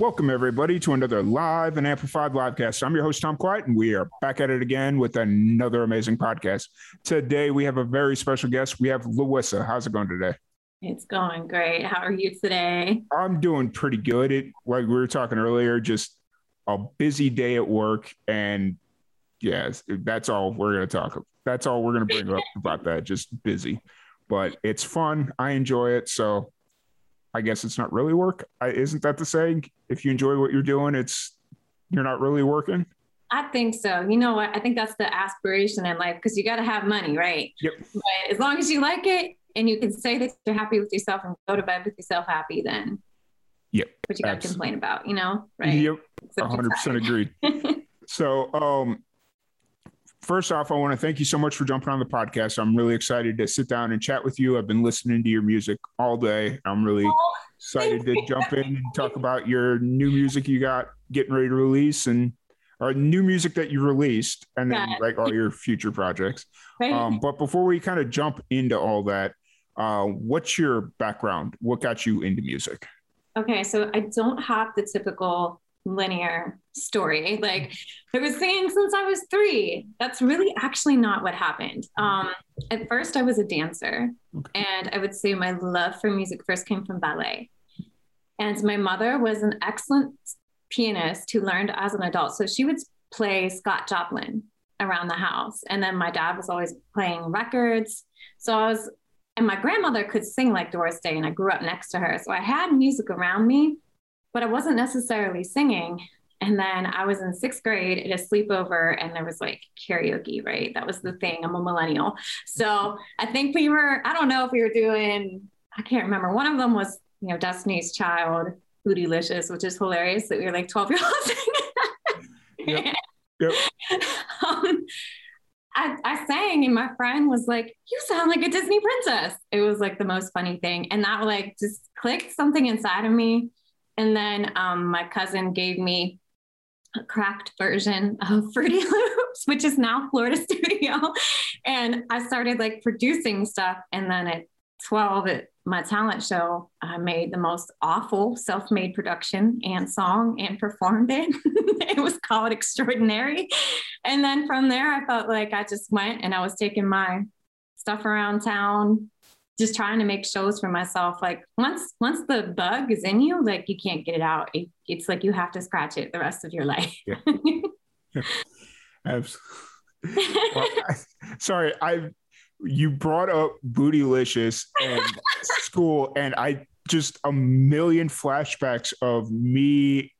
Welcome, everybody, to another live and amplified livecast. I'm your host, Tom Quiet, and we are back at it again with another amazing podcast. Today, we have a very special guest. We have Louissa. How's it going today? It's going great. How are you today? I'm doing pretty good. It, like we were talking earlier, just a busy day at work. And yes, that's all we're going to talk about. That's all we're going to bring up about that. Just busy, but it's fun. I enjoy it. So I guess it's not really work. I, isn't that the saying? If you enjoy what you're doing, it's you're not really working. I think so. You know what? I think that's the aspiration in life because you got to have money, right? Yep. But as long as you like it and you can say that you're happy with yourself and go to bed with yourself happy, then Yep. what you got to complain about, you know? Right. Yep. 100% agreed. So, um, first off, I want to thank you so much for jumping on the podcast. I'm really excited to sit down and chat with you. I've been listening to your music all day. I'm really excited to jump in and talk about your new music you got getting ready to release and or new music that you released and then Yeah. like all your future projects. Um, but before we kind of jump into all that, uh, what's your background? What got you into music? Okay, so I don't have the typical linear story. Like I was singing since I was three. That's really actually not what happened. Um, at first, I was a dancer, Okay. and I would say my love for music first came from ballet. And my mother was an excellent pianist who learned as an adult. So she would play Scott Joplin around the house. And then my dad was always playing records. So I was, and my grandmother could sing like Doris Day, and I grew up next to her. So I had music around me, but I wasn't necessarily singing. And then I was in sixth grade at a sleepover, and there was like karaoke, right? That was the thing. I'm a millennial. So I think we were, I don't know if we were doing, I can't remember. One of them was, you know, Destiny's Child, Bootylicious, which is hilarious that we were like 12 year olds. Yep. Yep. um, I, I sang and my friend was like, You sound like a Disney princess. It was like the most funny thing. And that like just clicked something inside of me. And then um, my cousin gave me a cracked version of Fruity Loops, which is now Florida Studio. And I started like producing stuff. And then at 12 at my talent show, I made the most awful self made production and song and performed it. it was called Extraordinary. And then from there, I felt like I just went and I was taking my stuff around town, just trying to make shows for myself. Like once once the bug is in you, like you can't get it out. It, it's like you have to scratch it the rest of your life. Abs- Well, I- sorry, I you brought up Bootylicious and school, and I just a million flashbacks of me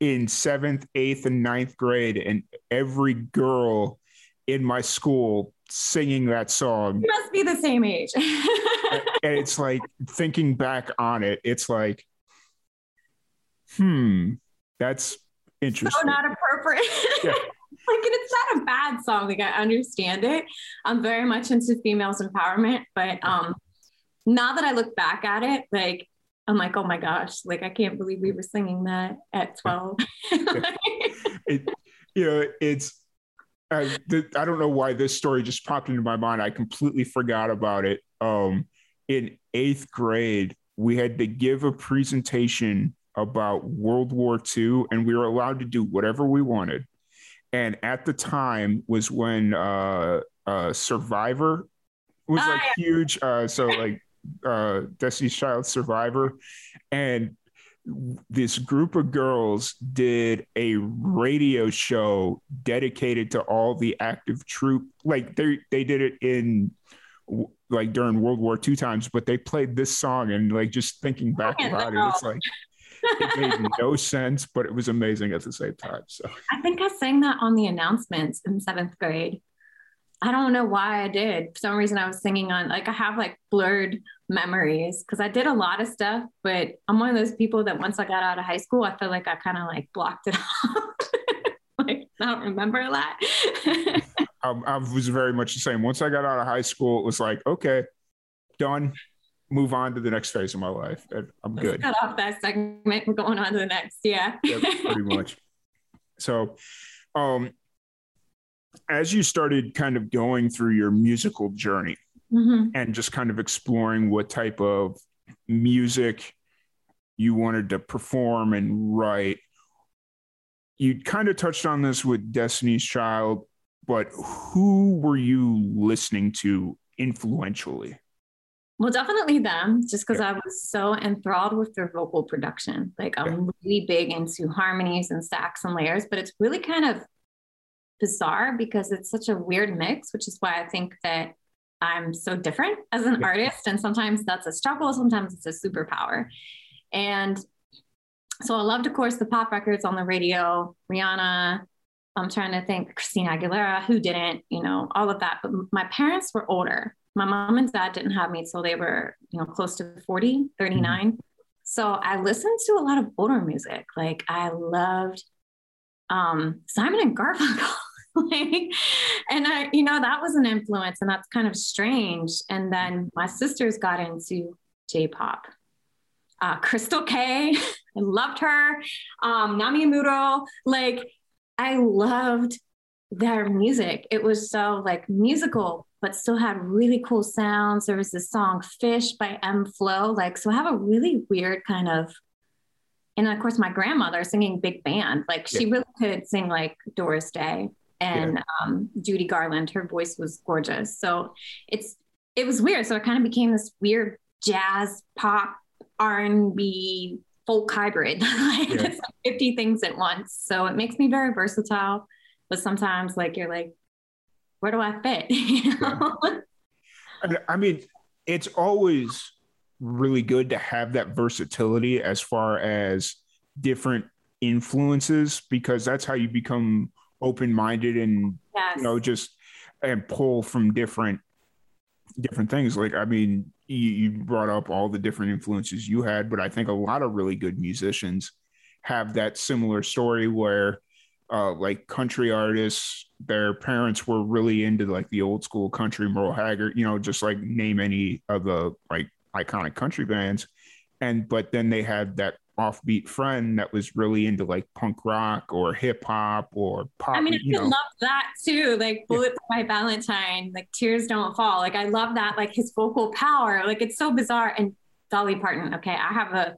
in seventh, eighth, and ninth grade, and every girl in my school singing that song. you must be the same age. and it's like thinking back on it, it's like, hmm, that's so interesting. not appropriate. Yeah. like and it's not a bad song. Like I understand it. I'm very much into females empowerment, but um now that I look back at it, like I'm like, oh my gosh, like I can't believe we were singing that at 12. it, you know, it's uh, th- I don't know why this story just popped into my mind. I completely forgot about it. Um, in eighth grade, we had to give a presentation about World War II, and we were allowed to do whatever we wanted. And at the time was when uh, uh, Survivor was Ah, like huge. Uh, so like uh, Destiny's Child Survivor, and this group of girls did a radio show dedicated to all the active troop like they they did it in like during world war ii times but they played this song and like just thinking oh, back Oh, about no. it it's like it made no sense but it was amazing at the same time so I think I sang that on the announcements in seventh grade. I don't know why I did. For some reason, I was singing on like I have like blurred memories because I did a lot of stuff, but I'm one of those people that once I got out of high school, I feel like I kind of like blocked it off. like I don't remember a lot. I, I was very much the same. Once I got out of high school, it was like, okay, done. Move on to the next phase of my life. I'm good. Cut off that segment. We're going on to the next. Yeah. yeah pretty much. So, um, as you started kind of going through your musical journey mm-hmm. and just kind of exploring what type of music you wanted to perform and write, you kind of touched on this with Destiny's Child, but who were you listening to influentially? Well, definitely them, just because yeah. I was so enthralled with their vocal production. Like, I'm really big into harmonies and stacks and layers, but it's really kind of bizarre because it's such a weird mix, which is why I think that I'm so different as an yeah. artist. And sometimes that's a struggle, sometimes it's a superpower. And so I loved, of course, the pop records on the radio, Rihanna. I'm trying to think, Christina Aguilera, who didn't, you know, all of that. But my parents were older. My mom and dad didn't have me until they were, you know, close to 40, 39. Mm-hmm. So I listened to a lot of older music. Like I loved um, Simon and Garfunkel. like, and I, you know, that was an influence and that's kind of strange. And then my sisters got into J-pop. Uh, Crystal Kay, I loved her. Um, Namie Amuro, like I loved their music. It was so like musical, but still had really cool sounds. There was this song Fish by m-flo. Like, so I have a really weird kind of and of course my grandmother singing big band like she yeah. really could sing like doris day and yeah. um, Judy Garland. Her voice was gorgeous. So it's it was weird. So it kind of became this weird jazz pop R and B folk hybrid, like yeah. 50 things at once. So it makes me very versatile. But sometimes like you're like, where do I fit? you know? yeah. I mean, it's always really good to have that versatility as far as different influences because that's how you become open minded and yes. you know just and pull from different different things. Like I mean, you, you brought up all the different influences you had, but I think a lot of really good musicians have that similar story where uh, like country artists, their parents were really into like the old school country, Merle Haggard, you know, just like name any of the like iconic country bands. And but then they had that offbeat friend that was really into like punk rock or hip hop or pop. I mean, I love that too. Like Bullet by Valentine, like Tears Don't Fall. Like I love that, like his vocal power. Like it's so bizarre. And Dolly Parton. Okay, I have a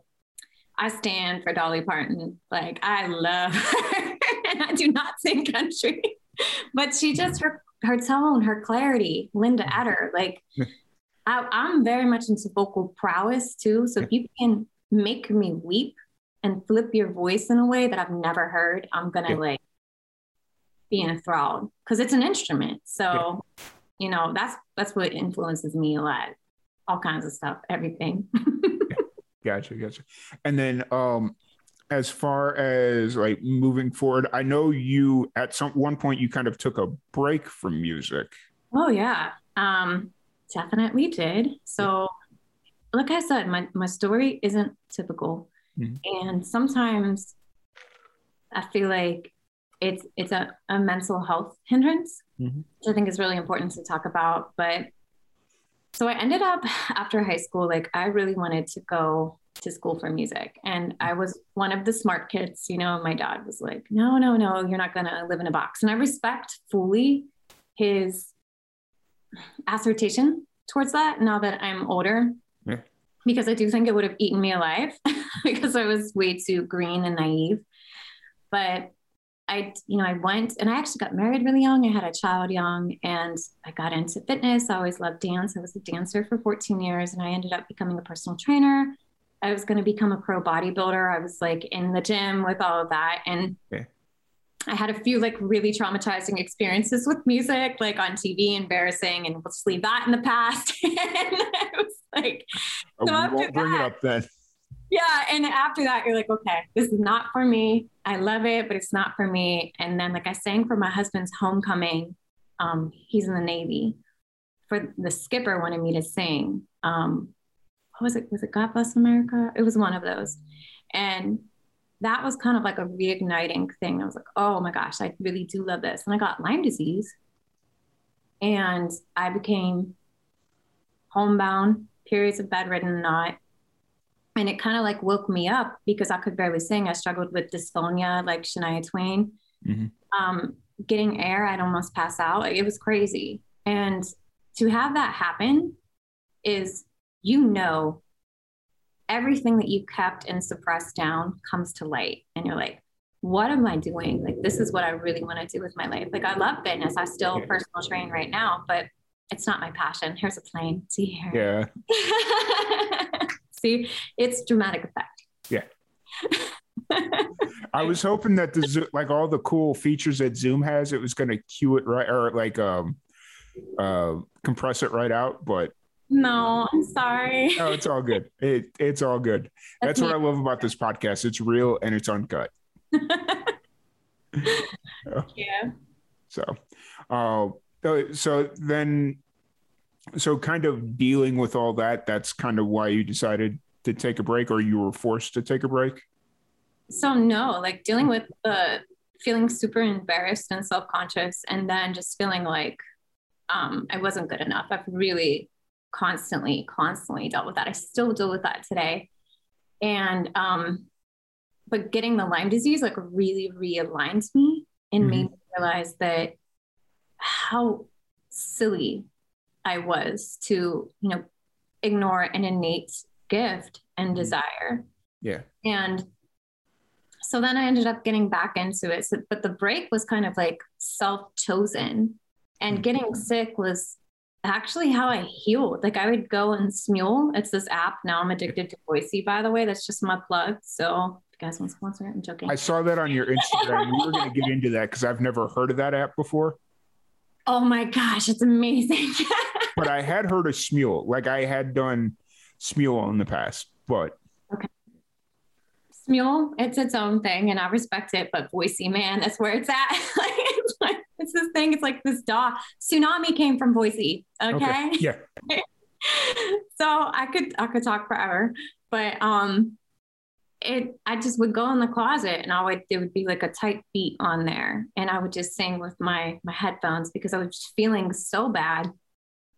I stand for Dolly Parton. Like I love her. and I do not sing country. but she just her her tone, her clarity, Linda mm-hmm. Eder. Like I, I'm very much into vocal prowess too. So if you can make me weep and flip your voice in a way that I've never heard, I'm gonna yeah. like be enthralled because it's an instrument. So, yeah. you know, that's that's what influences me a lot. All kinds of stuff, everything. gotcha, gotcha. And then um as far as like moving forward, I know you at some one point you kind of took a break from music. Oh yeah. Um definitely did. So like I said, my, my story isn't typical. Mm-hmm. And sometimes I feel like it's it's a, a mental health hindrance, mm-hmm. which I think is really important to talk about. But so I ended up after high school, like I really wanted to go to school for music. And I was one of the smart kids, you know, my dad was like, no, no, no, you're not gonna live in a box. And I respect fully his assertion towards that now that I'm older because I do think it would have eaten me alive because I was way too green and naive. But I, you know, I went and I actually got married really young. I had a child young and I got into fitness. I always loved dance. I was a dancer for 14 years and I ended up becoming a personal trainer. I was going to become a pro bodybuilder. I was like in the gym with all of that. And okay. I had a few like really traumatizing experiences with music, like on TV, embarrassing, and we'll just leave that in the past. and I was like, oh, so after won't bring that, it up then. Yeah, and after that, you're like, okay, this is not for me. I love it, but it's not for me. And then, like, I sang for my husband's homecoming. Um, he's in the Navy. For the skipper wanted me to sing. Um, what was it? Was it God Bless America? It was one of those. And that was kind of like a reigniting thing. I was like, oh my gosh, I really do love this. And I got Lyme disease. And I became homebound, periods of bedridden, not. And it kind of like woke me up because I could barely sing. I struggled with dysphonia, like Shania Twain. Mm-hmm. Um, getting air, I'd almost pass out. It was crazy. And to have that happen is, you know, everything that you kept and suppressed down comes to light. And you're like, what am I doing? Like, this is what I really want to do with my life. Like, I love fitness. I still yeah. personal train right now, but it's not my passion. Here's a plane. See here. Yeah. See, it's dramatic effect. Yeah. I was hoping that the like all the cool features that Zoom has, it was going to cue it right or like um uh compress it right out, but no, I'm sorry. No, it's all good. It it's all good. That's, That's what I love about this podcast. It's real and it's uncut. yeah. So, uh, so then, so kind of dealing with all that. That's kind of why you decided to take a break, or you were forced to take a break. So no, like dealing with the feeling super embarrassed and self conscious, and then just feeling like um, I wasn't good enough. I've really constantly, constantly dealt with that. I still deal with that today. And, um, but getting the Lyme disease like really realigned me and mm-hmm. made me realize that how silly I was to, you know, ignore an innate gift and mm-hmm. desire. Yeah. And so then I ended up getting back into it. So, but the break was kind of like self chosen. And mm-hmm. getting sick was actually how I healed. Like I would go and Smule. It's this app. Now I'm addicted to Voisey, by the way. That's just my plug. So if you guys want to sponsor it, I'm joking. I saw that on your Instagram. we were going to get into that because I've never heard of that app before. Oh my gosh, it's amazing. but I had heard of Smule. Like I had done Smule in the past, but okay. Smule, it's its own thing, and I respect it. But Voisey, man, that's where it's at. it's like it's this thing. It's like this dog. Tsunami came from Voisey. Okay. okay. Yeah. so I could I could talk forever, but um, it I just would go in the closet and I would there would be like a tight beat on there, and I would just sing with my my headphones because I was just feeling so bad.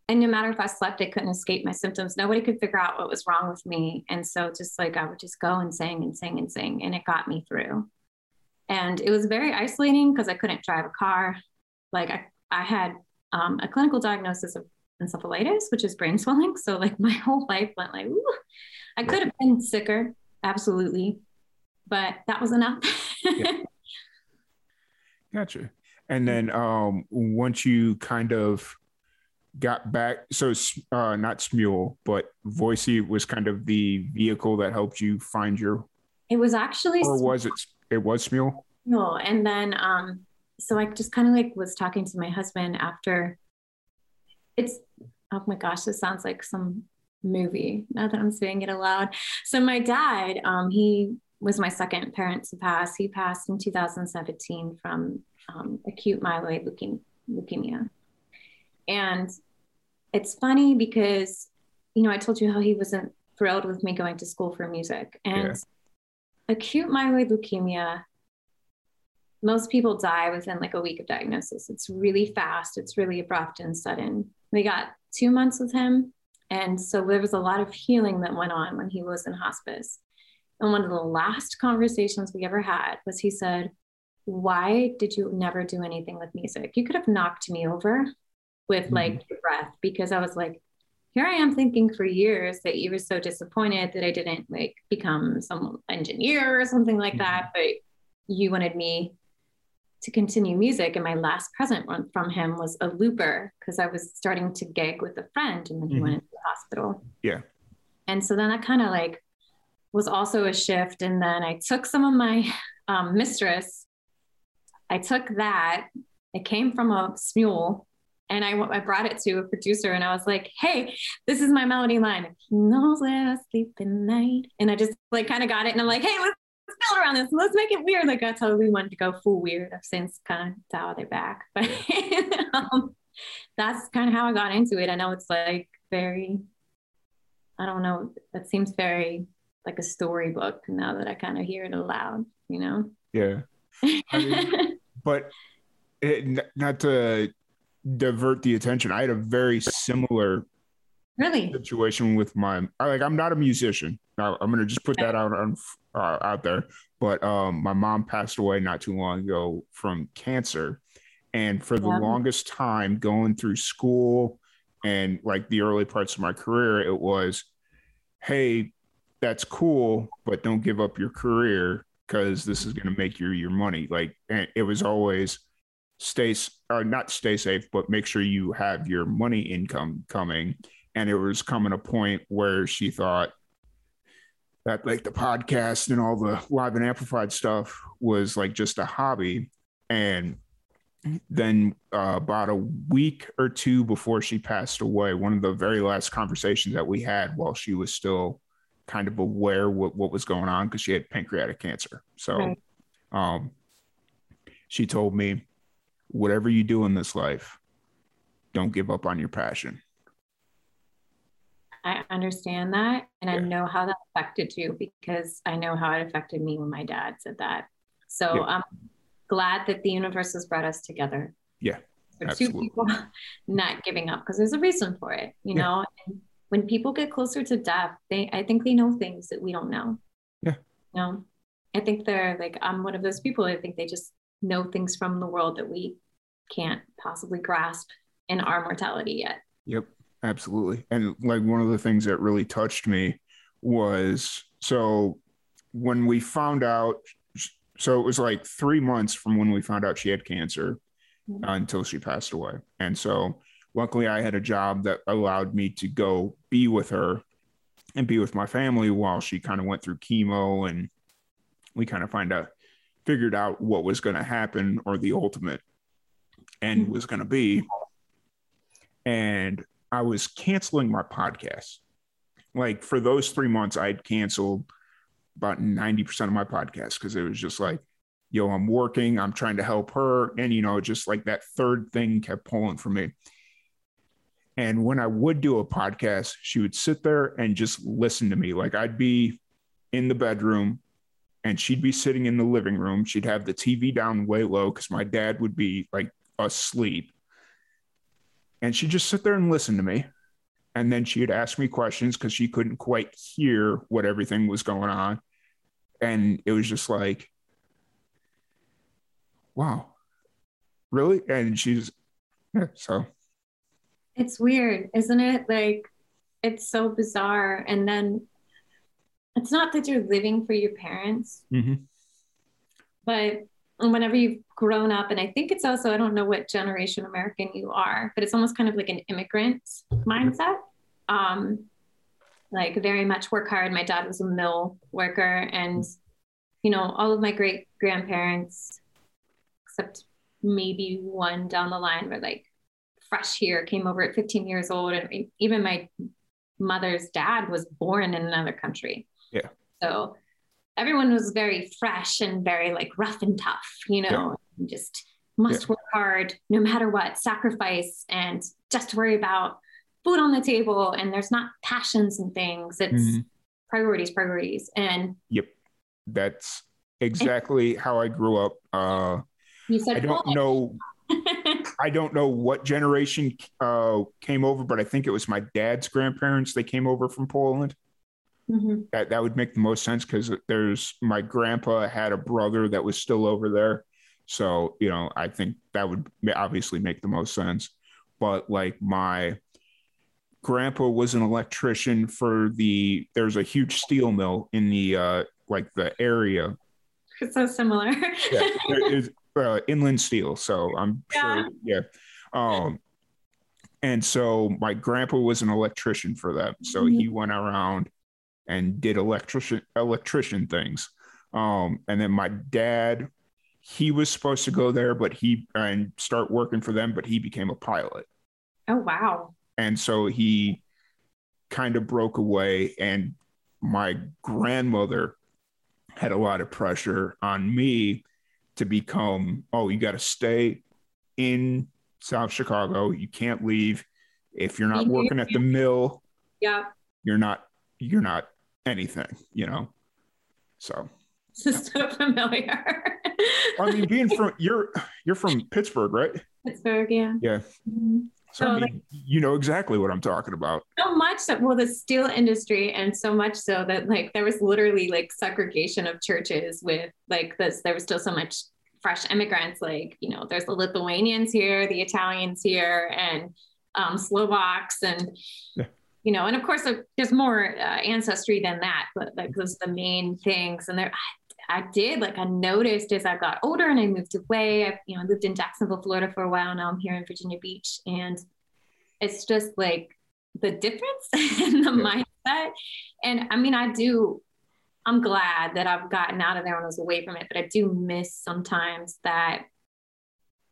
And no matter if I slept, I couldn't escape my symptoms. Nobody could figure out what was wrong with me. And so just like I would just go and sing and sing and sing, and it got me through. And it was very isolating because I couldn't drive a car. Like I, I had um, a clinical diagnosis of encephalitis, which is brain swelling. So like my whole life went like, Ooh. I could have been sicker, absolutely, but that was enough. yeah. Gotcha. And then um, once you kind of got back, so uh, not Smule, but Voisey was kind of the vehicle that helped you find your. It was actually. Or was it? It was Smule. No, and then um, so I just kind of like was talking to my husband after. It's oh my gosh, this sounds like some movie. Now that I'm saying it aloud. So my dad, um, he was my second parent to pass. He passed in 2017 from um, acute myeloid leukemia, and it's funny because you know I told you how he wasn't thrilled with me going to school for music and. Yeah. Acute myeloid leukemia most people die within like a week of diagnosis. It's really fast, it's really abrupt and sudden. We got two months with him. And so there was a lot of healing that went on when he was in hospice. And one of the last conversations we ever had was he said, Why did you never do anything with music? You could have knocked me over with mm-hmm. like your breath because I was like, here I am thinking for years that you were so disappointed that I didn't like become some engineer or something like mm-hmm. that, but you wanted me to continue music. And my last present from him was a looper because I was starting to gig with a friend and then he mm-hmm. went into the hospital. Yeah. And so then that kind of like was also a shift. And then I took some of my um, mistress, I took that, it came from a Smule. And I, I brought it to a producer and I was like, hey, this is my melody line. He knows where I sleep at night. And I just like kind of got it. And I'm like, hey, let's build around this. Let's make it weird. Like I totally wanted to go full weird. I've since kind of dialed it back, but um, that's kind of how I got into it. I know it's like very I don't know. That seems very like a storybook now that I kind of hear it aloud, you know? Yeah. I mean, but it, not to divert the attention, I had a very similar really situation with my like I'm not a musician. Now I'm gonna just put that out on uh, out there. But um, my mom passed away not too long ago from cancer, and for the yeah. longest time, going through school and like the early parts of my career, it was, hey, that's cool, but don't give up your career because this is going to make you your money. Like and it was always stay or not stay safe, but make sure you have your money income coming. And it was coming a point where she thought that like the podcast and all the live and amplified stuff was like just a hobby. And then uh, about a week or two before she passed away, one of the very last conversations that we had while she was still kind of aware what, what was going on because she had pancreatic cancer. So right. um, she told me, whatever you do in this life, don't give up on your passion. I understand that. And yeah. I know how that affected you because I know how it affected me when my dad said that. So yeah. I'm glad that the universe has brought us together. Yeah. For two people not giving up because there's a reason for it, you yeah. know. And when people get closer to death, they I think they know things that we don't know. Yeah. You know, I think they're like I'm one of those people. I think they just know things from the world that we can't possibly grasp in our mortality yet. Yep, absolutely. And like one of the things that really touched me was so when we found out so it was like three months from when we found out she had cancer mm-hmm. uh, until she passed away. And so luckily I had a job that allowed me to go be with her and be with my family while she kind of went through chemo and we kind of find out figured out what was going to happen or the ultimate end mm-hmm. was going to be and i was canceling my podcast like for those three months i'd canceled about 90% of my podcast because it was just like yo i'm working i'm trying to help her and you know just like that third thing kept pulling for me and when I would do a podcast, she would sit there and just listen to me. Like I'd be in the bedroom and she'd be sitting in the living room. She'd have the TV down way low because my dad would be like asleep. And she'd just sit there and listen to me. And then she'd ask me questions because she couldn't quite hear what everything was going on. And it was just like, wow, really? And she's, yeah, so it's weird, isn't it? Like, it's so bizarre. And then it's not that you're living for your parents, mm-hmm. but whenever you've grown up, and I think it's also, I don't know what generation American you are, but it's almost kind of like an immigrant mindset. Um, like very much work hard. My dad was a mill worker, and you know, all of my great grandparents, except maybe one down the line, were like fresh here, came over at 15 years old. And even my mother's dad was born in another country. Yeah. So everyone was very fresh and very like rough and tough, you know, yeah. just must yeah. work hard no matter what, sacrifice and just worry about food on the table. And there's not passions and things. It's mm-hmm. priorities, priorities. And yep, that's exactly how I grew up. Uh, you said I don't know I don't know what generation uh, came over, but I think it was my dad's grandparents. They came over from Poland. Mm-hmm. That that would make the most sense because there's my grandpa had a brother that was still over there, so you know I think that would obviously make the most sense. But like my grandpa was an electrician for the there's a huge steel mill in the uh like the area. It's so similar. yeah, uh, inland steel. So I'm yeah. sure, yeah. Um, and so my grandpa was an electrician for them. So mm-hmm. he went around and did electrician electrician things. Um, and then my dad, he was supposed to go there, but he and start working for them, but he became a pilot. Oh wow! And so he kind of broke away, and my grandmother had a lot of pressure on me to become oh you got to stay in south chicago you can't leave if you're not working at the mill yeah you're not you're not anything, you know. So this is so familiar. I mean, being from you're you're from Pittsburgh, right? Pittsburgh, yeah. Yeah. Mm-hmm. So, So, I mean, like- you know exactly what I'm talking about. So much that well, the steel industry, and so much so that like there was literally like segregation of churches with like this. There was still so much fresh immigrants. Like you know, there's the Lithuanians here, the Italians here, and um, Slovaks, and Yeah. You know, and of course there's more uh, ancestry than that. But like those are the main things, and there. I did like I noticed as I got older and I moved away. I, you know, I lived in Jacksonville, Florida for a while. Now I'm here in Virginia Beach, and it's just like the difference in the Yeah. mindset. And I mean, I do. I'm glad that I've gotten out of there and was away from it, but I do miss sometimes that.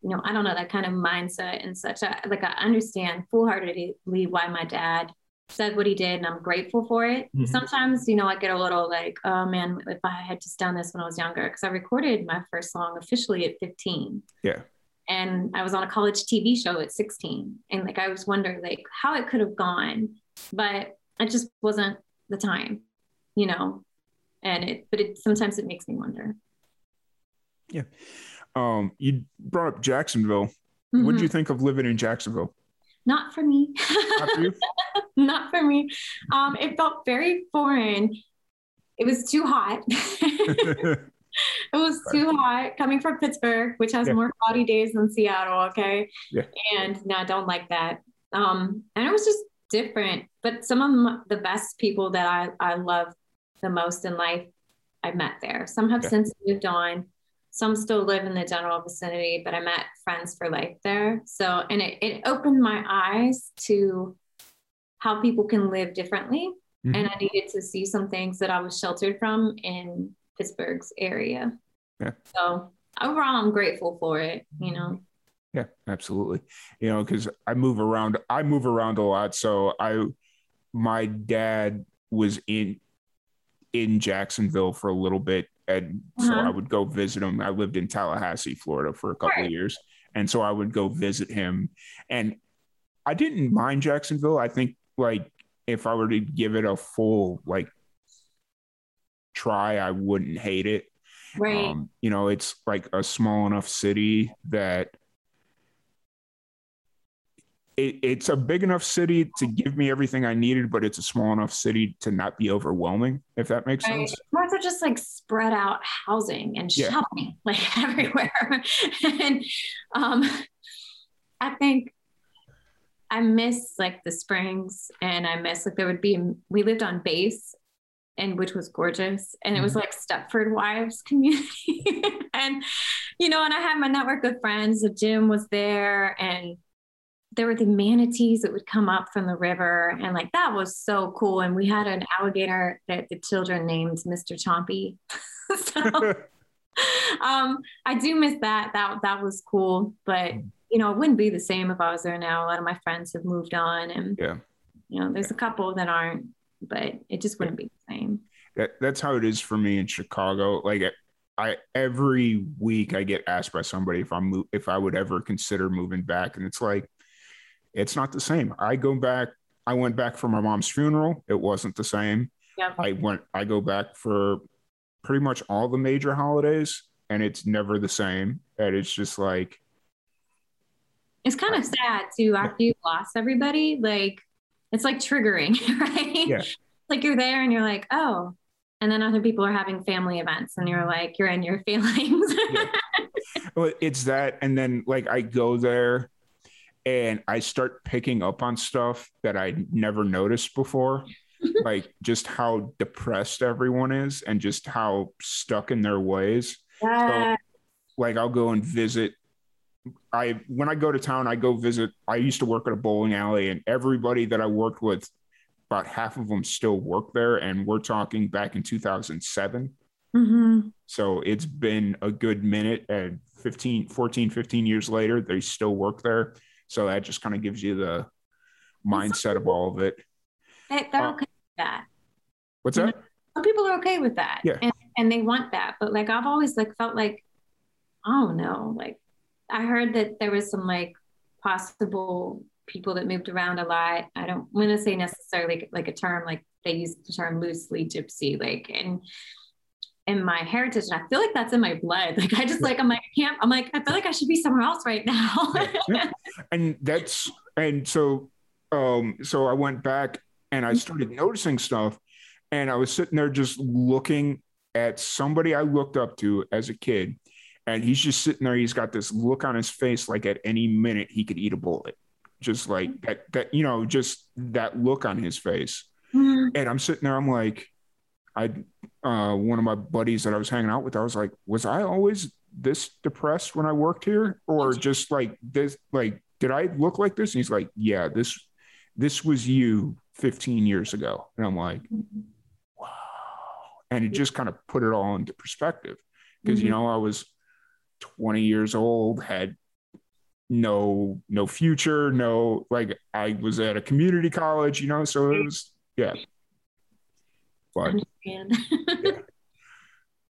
You know, I don't know that kind of mindset and such. I, like I understand full heartedly why my dad said what he did and I'm grateful for it. Mhm. Sometimes, you know, I get a little like, oh man, if I had just done this when I was younger, because I recorded my first song officially at 15. Yeah. And I was on a college TV show at 16. And like I was wondering like how it could have gone, but it just wasn't the time, you know. And it but it sometimes it makes me wonder. Yeah. Um, you brought up Jacksonville. What did Mhm. you think of living in Jacksonville? Not for me. Not for you? Not for me. Um, it felt very foreign. It was too hot. It was too hot coming from Pittsburgh, which has Yeah. more cloudy days than Seattle. Okay. Yeah. And no, I don't like that. Um, and it was just different. But some of m- the best people that I, I love the most in life, I met there. Some have Yeah. since moved on. Some still live in the general vicinity, but I met friends for life there. So, and it, it opened my eyes to how people can live differently. Mhm. And I needed to see some things that I was sheltered from in Pittsburgh's area. Yeah. So overall, I'm grateful for it. You know. Yeah, absolutely. You know, because I move around. I move around a lot. So I, my dad was in in Jacksonville for a little bit, and so Uh-huh. I would go visit him. I lived in Tallahassee, Florida, for a couple Right. of years, and so I would go visit him. And I didn't mind Jacksonville. I think like if I were to give it a full like try, I wouldn't hate it. Right. Um, you know, it's like a small enough city that it, it's a big enough city to give me everything I needed, but it's a small enough city to not be overwhelming, if that makes Right. sense. More so just like spread out housing and Yeah. shopping like everywhere. and um, I think I miss like the springs and I miss like there would be, we lived on base and which was gorgeous. And it was like Stepford Wives community. and, you know, and I had my network of friends. The gym was there and there were the manatees that would come up from the river and like that was so cool and we had an alligator that the children named mr chompy. So um i do miss that. That that was cool but you know it wouldn't be the same if i was there now. A lot of my friends have moved on and Yeah. you know there's a couple that aren't but it just wouldn't be the same. That, that's how it is for me in Chicago. Like I every week I get asked by somebody if I'm if I would ever consider moving back, and it's like it's not the same. I go back. I went back for my mom's funeral. It wasn't the same. yeah I went. I go back for pretty much all the major holidays, and it's never the same. And it's just like it's kind of sad too after you've lost everybody like it's like triggering right Yeah. like you're there and you're like oh and then other people are having family events and you're like you're in your feelings Yeah. well, it's that, and then like I go there, and I start picking up on stuff that I never noticed before, like just how depressed everyone is, and just how stuck in their ways. Yeah. Like I'll go and visit. I when I go to town, I go visit. I used to work at a bowling alley, and everybody that I worked with, about half of them still work there, and we're talking back in 2007. Mhm. So it's been a good minute and 15, 14, 15 years later, they still work there. So that just kind of gives you the mindset of all of it. They, they're Uh, okay with that. What's that? Some people are okay with that. Yeah. And, and they want that. But like I've always like felt like, I don't know, like I heard that there was some like possible people that moved around a lot. I don't want to say necessarily like, like a term like they use the term loosely gypsy, like and in my heritage. And I feel like that's in my blood. Like I just like I'm like I can't. I'm like I feel like I should be somewhere else right now. And that's and so um so I went back and I started noticing stuff, and I was sitting there just looking at somebody I looked up to as a kid, and he's just sitting there. He's got this look on his face like at any minute he could eat a bullet, just like that. That you know, just that look on his face. Mm-hmm. And I'm sitting there. I'm like, I uh, one of my buddies that I was hanging out with. I was like, was I always this depressed when I worked here, or just like this? Like, did I look like this? And he's like, yeah, this this was you 15 years ago. And I'm like, mm-hmm and it just kind of put it all into perspective because mm-hmm. you know i was 20 years old had no no future no like i was at a community college you know so it was yeah but yeah.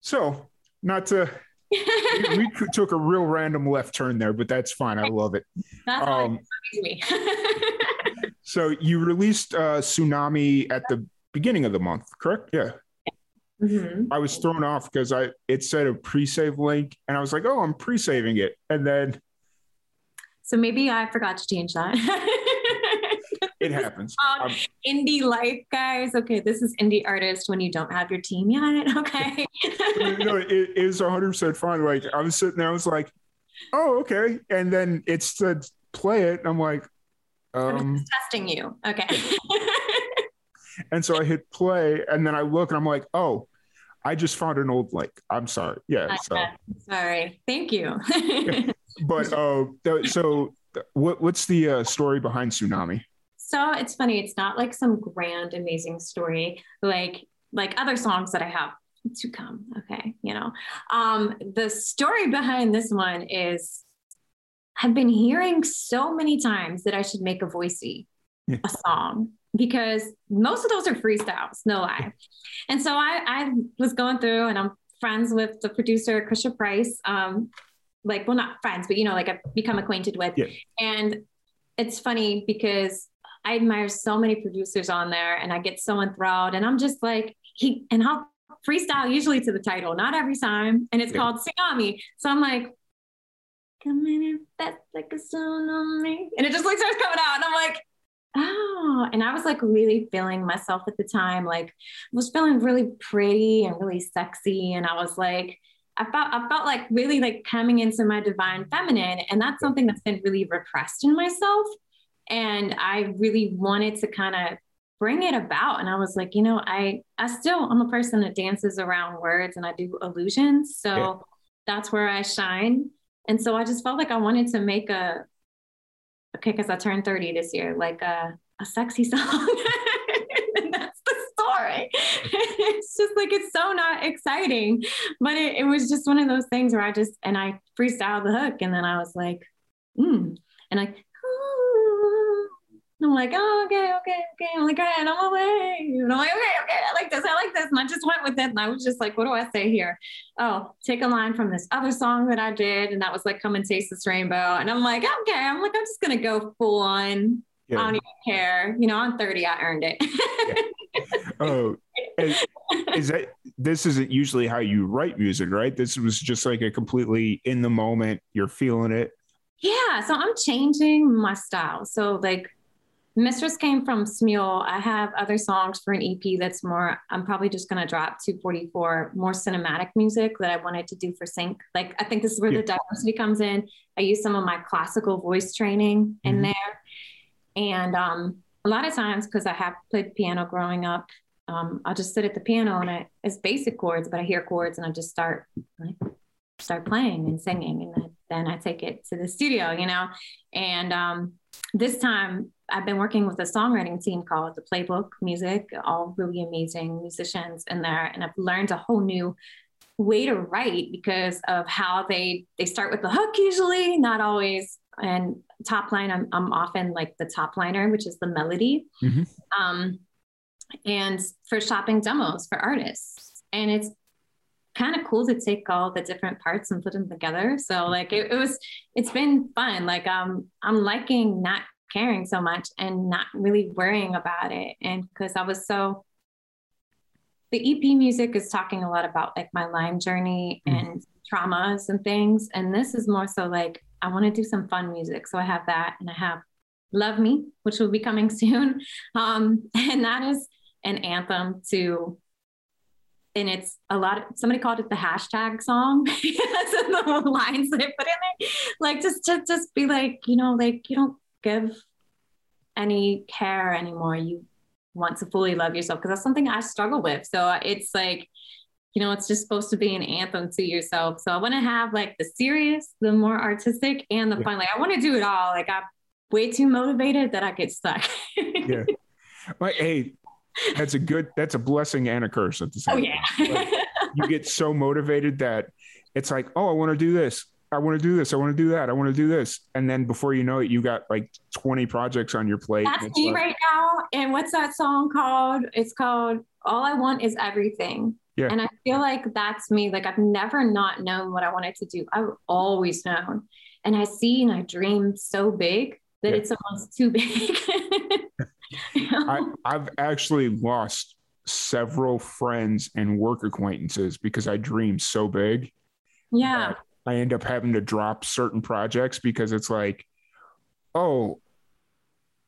so not to we, we, took a real random left turn there but that's fine i love it that's um, so you released uh, tsunami at the beginning of the month correct yeah Mm-hmm. I was thrown off because I it said a pre-save link, and I was like, "Oh, I'm pre-saving it," and then. So maybe I forgot to change that. it happens. Um, indie life, guys. Okay, this is indie artist when you don't have your team yet. Okay. no, it is 100 percent fine. Like I was sitting there, I was like, "Oh, okay," and then it said play it. I'm like, um, I'm testing you. Okay. And so I hit play and then I look and I'm like, oh, I just found an old link. I'm sorry. Yeah. So. Sorry. Thank you. but uh, so what, what's the uh, story behind Tsunami? So it's funny. It's not like some grand, amazing story like like other songs that I have to come. Okay, you know. Um, the story behind this one is I've been hearing so many times that I should make a Voisey, a song because most of those are freestyles, no lie. And so I, I was going through and I'm friends with the producer, Krisha Price. Um, like, well, not friends, but you know, like I've become acquainted with. Yeah. And it's funny because I admire so many producers on there and I get so enthralled and I'm just like, he, and I'll freestyle usually to the title, not every time. And it's yeah. called Tsunami. So I'm like, come in and fast like a tsunami. And it just like starts coming out. And I'm like, oh and i was like really feeling myself at the time like I was feeling really pretty and really sexy and i was like i felt i felt like really like coming into my divine feminine and that's something that's been really repressed in myself and i really wanted to kind of bring it about and i was like you know i i still i'm a person that dances around words and i do illusions so yeah. that's where i shine and so i just felt like i wanted to make a okay, because I turned 30 this year, like a, a sexy song. and that's the story. it's just like, it's so not exciting. But it, it, was just one of those things where I just, and I freestyled the hook. And then I was like, hmm. And I, I'm like, oh, okay, okay, okay. I'm like, all right, I'm away. And I'm like, okay, okay, I like this, I like this. And I just went with it. And I was just like, what do I say here? Oh, take a line from this other song that I did. And that was like, come and taste this rainbow. And I'm like, okay, I'm like, I'm just going to go full on. Yeah. I don't even care. You know, I'm 30, I earned it. yeah. Oh, is, is that this isn't usually how you write music, right? This was just like a completely in the moment, you're feeling it. Yeah. So I'm changing my style. So, like, Mistress came from Smule. I have other songs for an EP that's more, I'm probably just going to drop 244, more cinematic music that I wanted to do for sync. Like, I think this is where yeah. the diversity comes in. I use some of my classical voice training in mm-hmm. there. And um, a lot of times, because I have played piano growing up, um, I'll just sit at the piano and it, it's basic chords, but I hear chords and I just start like, start playing and singing. And then, then I take it to the studio, you know? And um, this time I've been working with a songwriting team called the Playbook Music, all really amazing musicians in there. And I've learned a whole new way to write because of how they they start with the hook usually, not always. And top line, I'm, I'm often like the top liner, which is the melody. Mm-hmm. Um, and for shopping demos for artists. And it's kind of cool to take all the different parts and put them together. So like it, it was, it's been fun. Like um, I'm liking not caring so much and not really worrying about it. And because I was so, the EP music is talking a lot about like my Lyme journey mm-hmm. and traumas and things. And this is more so like, I want to do some fun music. So I have that and I have Love Me, which will be coming soon. Um, and that is an anthem to and it's a lot of somebody called it the hashtag song because of the lines they put in there. Like just just just be like, you know, like you don't give any care anymore. You want to fully love yourself because that's something I struggle with. So it's like, you know, it's just supposed to be an anthem to yourself. So I want to have like the serious, the more artistic, and the fun. Like I want to do it all. Like I'm way too motivated that I get stuck. yeah. But hey, that's a good that's a blessing and a curse at the same oh, yeah. time. you get so motivated that it's like, oh, I want to do this. I want to do this. I want to do that. I want to do this. And then before you know it, you got like 20 projects on your plate. That's me like, right now. And what's that song called? It's called All I Want Is Everything. Yeah. And I feel like that's me. Like I've never not known what I wanted to do. I've always known. And I see and I dream so big that yeah. it's almost too big. I, I've actually lost several friends and work acquaintances because I dream so big. Yeah. I end up having to drop certain projects because it's like, oh,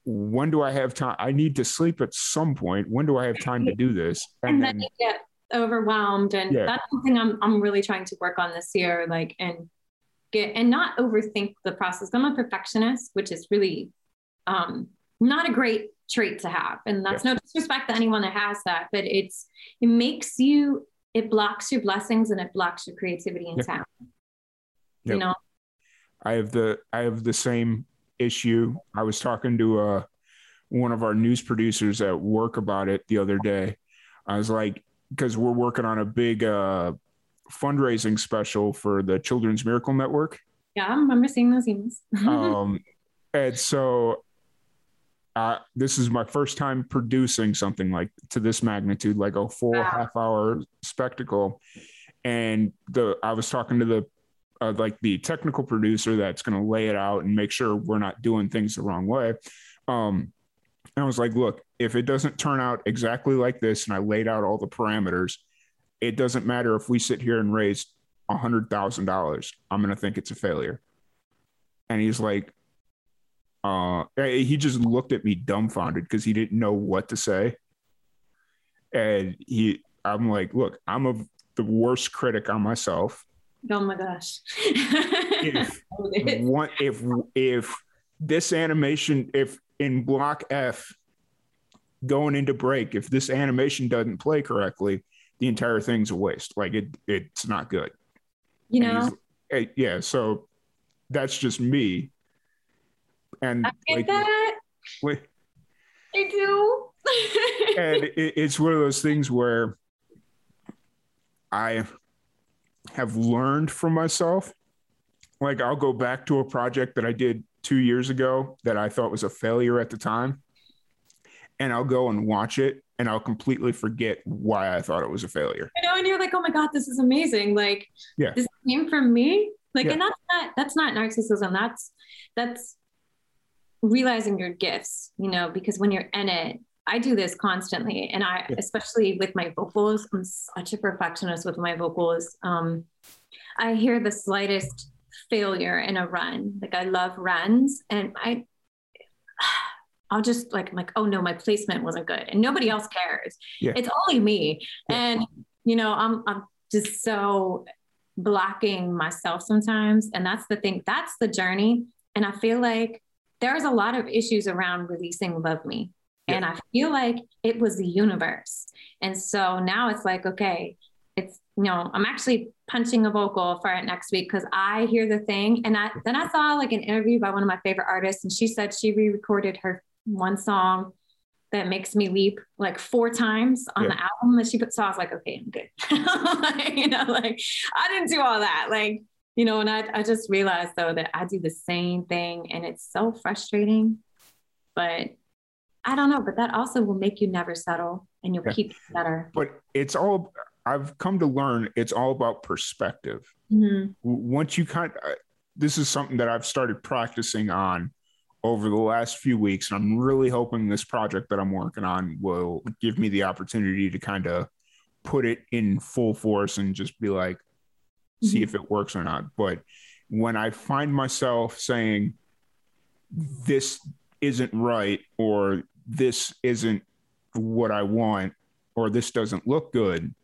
when do I have time? I need to sleep at some point. When do I have time to do this? And, and then, then, you get overwhelmed. And yeah. that's something I'm I'm really trying to work on this year. Like and get and not overthink the process. I'm a perfectionist, which is really um not a great trait to have. And that's no disrespect to anyone that has that, but it's it makes you it blocks your blessings and it blocks your creativity in town. Yep. You know? I have the I have the same issue. I was talking to uh one of our news producers at work about it the other day. I was like, because we're working on a big uh fundraising special for the Children's Miracle Network. Yeah, I remember seeing those emails. um, and so uh, this is my first time producing something like to this magnitude, like a full wow. half hour spectacle. And the I was talking to the uh, like the technical producer that's going to lay it out and make sure we're not doing things the wrong way. Um, I was like, look, if it doesn't turn out exactly like this, and I laid out all the parameters, it doesn't matter if we sit here and raise a hundred thousand dollars. I'm going to think it's a failure. And he's like, uh, he just looked at me dumbfounded because he didn't know what to say. And he, I'm like, look, I'm a, the worst critic on myself. Oh my gosh. if one, if if this animation, if in block F going into break, if this animation doesn't play correctly, the entire thing's a waste. Like it, it's not good. You know. Yeah. So that's just me and I get like, that. Wait. I do. and it, it's one of those things where I have learned from myself. Like I'll go back to a project that I did two years ago that I thought was a failure at the time. And I'll go and watch it and I'll completely forget why I thought it was a failure. You know, and you're like, oh my God, this is amazing. Like yeah. this came from me. Like, yeah. and that's not that's not narcissism. That's that's realizing your gifts, you know, because when you're in it, I do this constantly. And I, especially with my vocals, I'm such a perfectionist with my vocals. Um, I hear the slightest failure in a run. Like I love runs and I, I'll just like, I'm like, oh no, my placement wasn't good and nobody else cares. Yeah. It's only me. Yeah. And, you know, I'm, I'm just so blocking myself sometimes. And that's the thing, that's the journey. And I feel like there's a lot of issues around releasing Love Me. And I feel like it was the universe. And so now it's like, okay, it's, you know, I'm actually punching a vocal for it next week because I hear the thing. And I, then I saw like an interview by one of my favorite artists, and she said she re recorded her one song that makes me weep like four times on yeah. the album that she put. So I was like, okay, I'm good. you know, like I didn't do all that. Like, you know, and I, I just realized though that I do the same thing and it's so frustrating, but I don't know, but that also will make you never settle and you'll yeah. keep better. But it's all, I've come to learn it's all about perspective. Mm-hmm. Once you kind of, this is something that I've started practicing on over the last few weeks. And I'm really hoping this project that I'm working on will give me the opportunity to kind of put it in full force and just be like, mm-hmm. see if it works or not. But when I find myself saying, this isn't right, or this isn't what I want, or this doesn't look good,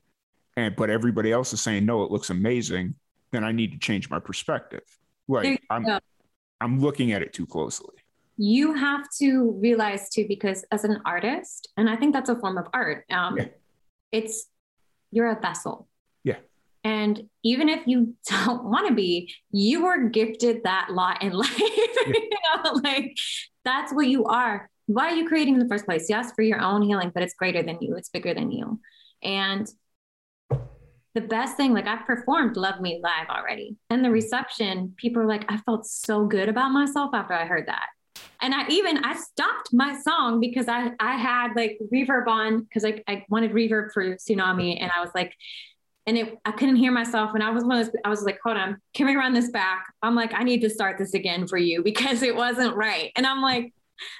and but everybody else is saying, no, it looks amazing, then I need to change my perspective. Like I'm, go. I'm looking at it too closely. You have to realize too, because as an artist, and I think that's a form of art. Um, yeah. It's you're a vessel. Yeah. And even if you don't want to be, you were gifted that lot in life. Yeah. you know, like that's what you are. Why are you creating in the first place? Yes, for your own healing, but it's greater than you. It's bigger than you. And the best thing, like I've performed Love Me Live already. And the reception, people are like, I felt so good about myself after I heard that. And I even I stopped my song because I I had like reverb on because I, I wanted reverb for tsunami and I was like and it I couldn't hear myself and I was one of those, I was like hold on can we run this back I'm like I need to start this again for you because it wasn't right and I'm like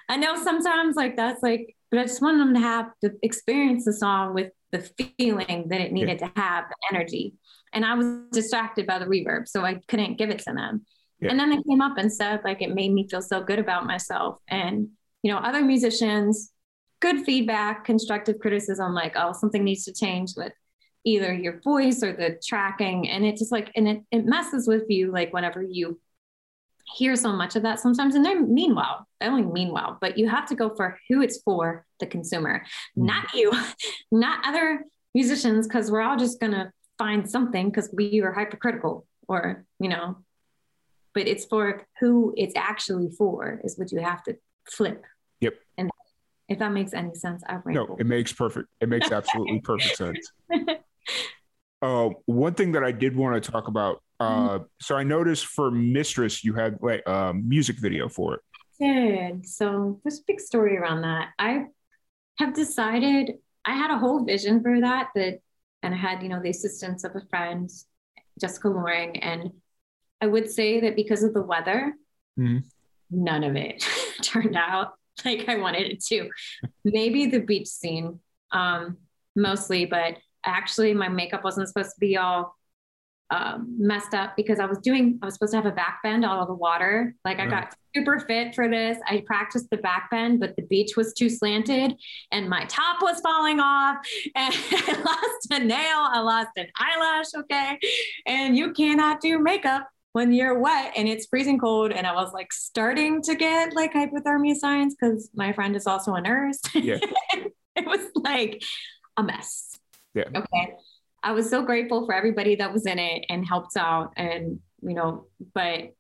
I know sometimes like that's like but I just wanted them to have to experience the song with the feeling that it needed yeah. to have the energy and I was distracted by the reverb so I couldn't give it to them yeah. And then they came up and said, like, it made me feel so good about myself. And, you know, other musicians, good feedback, constructive criticism, like, oh, something needs to change with either your voice or the tracking. And it just like, and it, it messes with you, like, whenever you hear so much of that sometimes. And they're mean they only mean well, but you have to go for who it's for the consumer, mm. not you, not other musicians, because we're all just going to find something because we are hypercritical or, you know, but it's for who it's actually for is what you have to flip. Yep. And if that makes any sense, I No, it makes perfect. It makes absolutely perfect sense. Uh, one thing that I did want to talk about. Uh, mm-hmm. So I noticed for Mistress, you had like a music video for it. Did so there's a big story around that. I have decided I had a whole vision for that that, and I had you know the assistance of a friend, Jessica Loring, and I would say that because of the weather, mm-hmm. none of it turned out like I wanted it to. Maybe the beach scene, um, mostly, but actually my makeup wasn't supposed to be all um, messed up because I was doing, I was supposed to have a back bend out of the water. Like I got super fit for this. I practiced the back bend, but the beach was too slanted and my top was falling off and I lost a nail. I lost an eyelash. Okay. And you cannot do makeup when you're wet and it's freezing cold and i was like starting to get like hypothermia signs because my friend is also a nurse yeah. it was like a mess yeah okay i was so grateful for everybody that was in it and helped out and you know but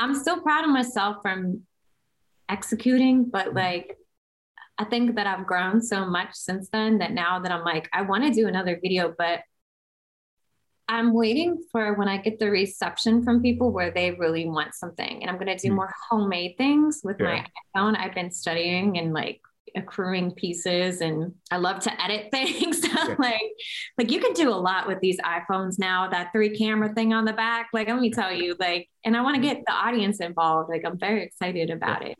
i'm still proud of myself from executing but like i think that i've grown so much since then that now that i'm like i want to do another video but I'm waiting for when I get the reception from people where they really want something. And I'm going to do hmm. more homemade things with yeah. my iPhone. I've been studying and like accruing pieces and I love to edit things. yeah. like, like you can do a lot with these iPhones now, that three camera thing on the back. Like, let me tell you, like, and I want to get the audience involved. Like, I'm very excited about yeah. it,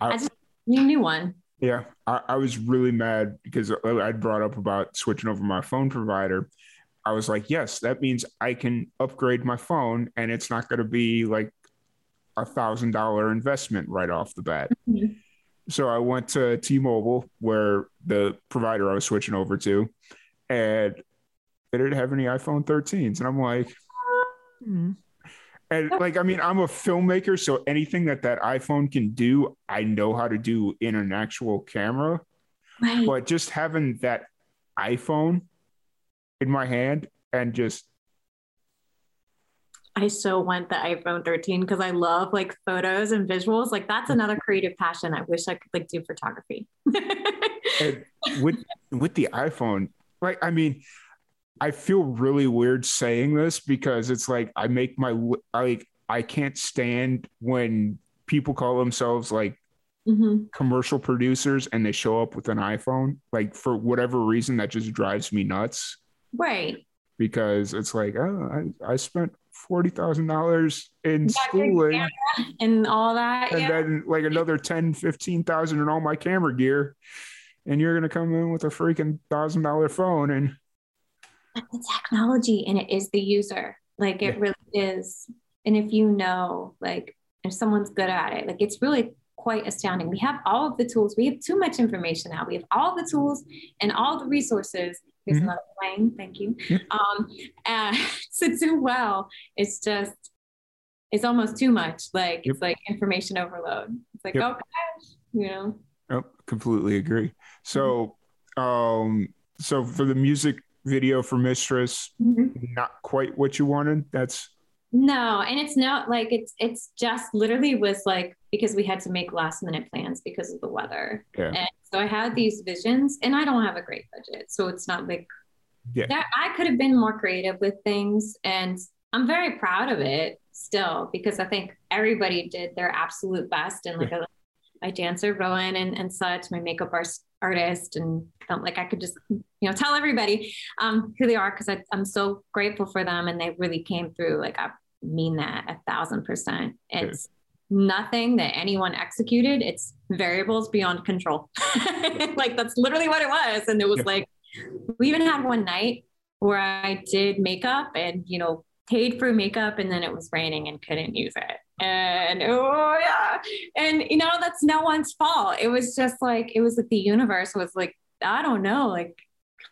but I, I just need a new one. Yeah. I, I was really mad because I brought up about switching over my phone provider I was like, yes, that means I can upgrade my phone and it's not going to be like a thousand dollar investment right off the bat. Mm-hmm. So I went to T-Mobile, where the provider I was switching over to, and they didn't have any iPhone 13s, and I'm like, and like I mean, I'm a filmmaker, so anything that that iPhone can do, I know how to do in an actual camera. Right. But just having that iPhone in my hand and just I so want the iPhone 13 because I love like photos and visuals. Like that's another creative passion. I wish I could like do photography. with with the iPhone, like I mean, I feel really weird saying this because it's like I make my like I can't stand when people call themselves like mm-hmm. commercial producers and they show up with an iPhone. Like for whatever reason, that just drives me nuts. Right. Because it's like, oh, I, I spent forty thousand dollars in schooling and all that, and yeah. then like another 10, 15,000 in all my camera gear, and you're gonna come in with a freaking thousand dollar phone and But the technology and it is the user. Like it Yeah. really is. And if you know, like if someone's good at it, like it's really quite astounding. We have all of the tools. We have too much information now. We have all the tools and all the resources. Here's Mhm. another plane. Thank you. Yeah. Um, and to do well, it's just, it's almost too much. Like it's like information overload. It's like, Yep. oh gosh, you know. Oh, completely agree. So, um, so for the music video for Mistress, not quite what you wanted. That's No, and it's not like it's it's just literally was like because we had to make last minute plans because of the weather. Yeah. And so I had these visions and I don't have a great budget. So it's not like Yeah. that I could have been more creative with things and I'm very proud of it still because I think everybody did their absolute best and like a, my dancer Rowan and, and such, my makeup art- artist and felt like I could just you know tell everybody um, who they are because I'm so grateful for them and they really came through. Like I mean that a thousand percent. It's nothing that anyone executed. It's variables beyond control. like that's literally what it was. And it was Yeah. like we even had one night where I did makeup and you know paid for makeup and then it was raining and couldn't use it. And oh yeah. And you know, that's no one's fault. It was just like it was like the universe was like, I don't know, like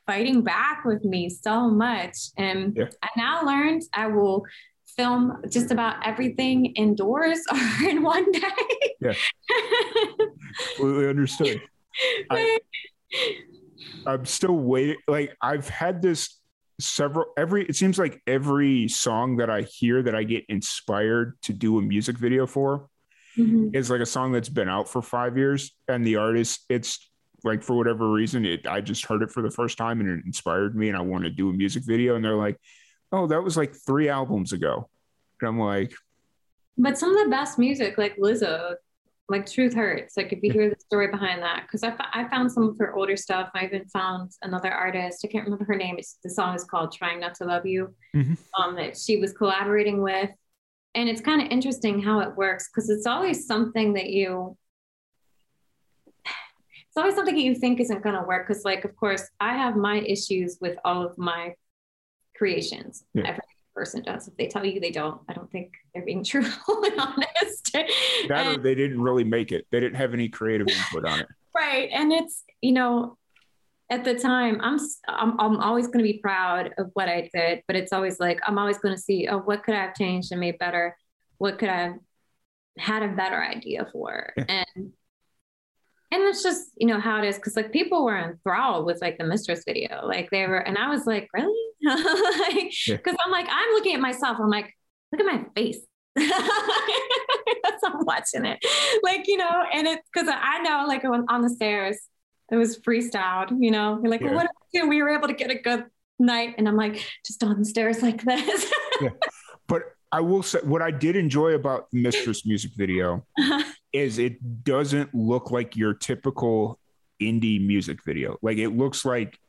fighting back with me so much. And Yeah. I now learned I will film just about everything indoors or in one day. Yeah. completely understood. I- I'm still waiting. Like I've had this several every it seems like every song that I hear that I get inspired to do a music video for Mhm. is like a song that's been out for five years and the artist it's like for whatever reason it I just heard it for the first time and it inspired me and I want to do a music video and they're like, oh, that was like three albums ago. And I'm like, But some of the best music, like Lizzo, like Truth Hurts, like if you hear the story behind that, because I, I found some of her older stuff. I even found another artist, I can't remember her name. It's, the song is called Trying Not to Love You, Mhm. um, that she was collaborating with. And it's kind of interesting how it works because it's always something that you, it's always something that you think isn't going to work. Because, like, of course, I have my issues with all of my creations. Yeah. Every person does. If they tell you they don't, I don't think they're being truthful and honest. that or they didn't really make it. They didn't have any creative input on it. right. And it's, you know, at the time, I'm I'm, I'm always going to be proud of what I did, but it's always like I'm always going to see, oh, what could I have changed and made better? What could I have had a better idea for? And and it's just you know how it is because like people were enthralled with like the mistress video, like they were, and I was like, really? Because Yeah. I'm like, I'm looking at myself, I'm like, look at my face. That's I'm watching it, like you know, and it's because I know like on, on the stairs it was freestyled, you know. You're like, Yeah. well, what we do? We were able to get a good night, and I'm like, just on the stairs like this. But I will say what I did enjoy about the Mistress music video uh-huh. is it doesn't look like your typical indie music video. Like it looks like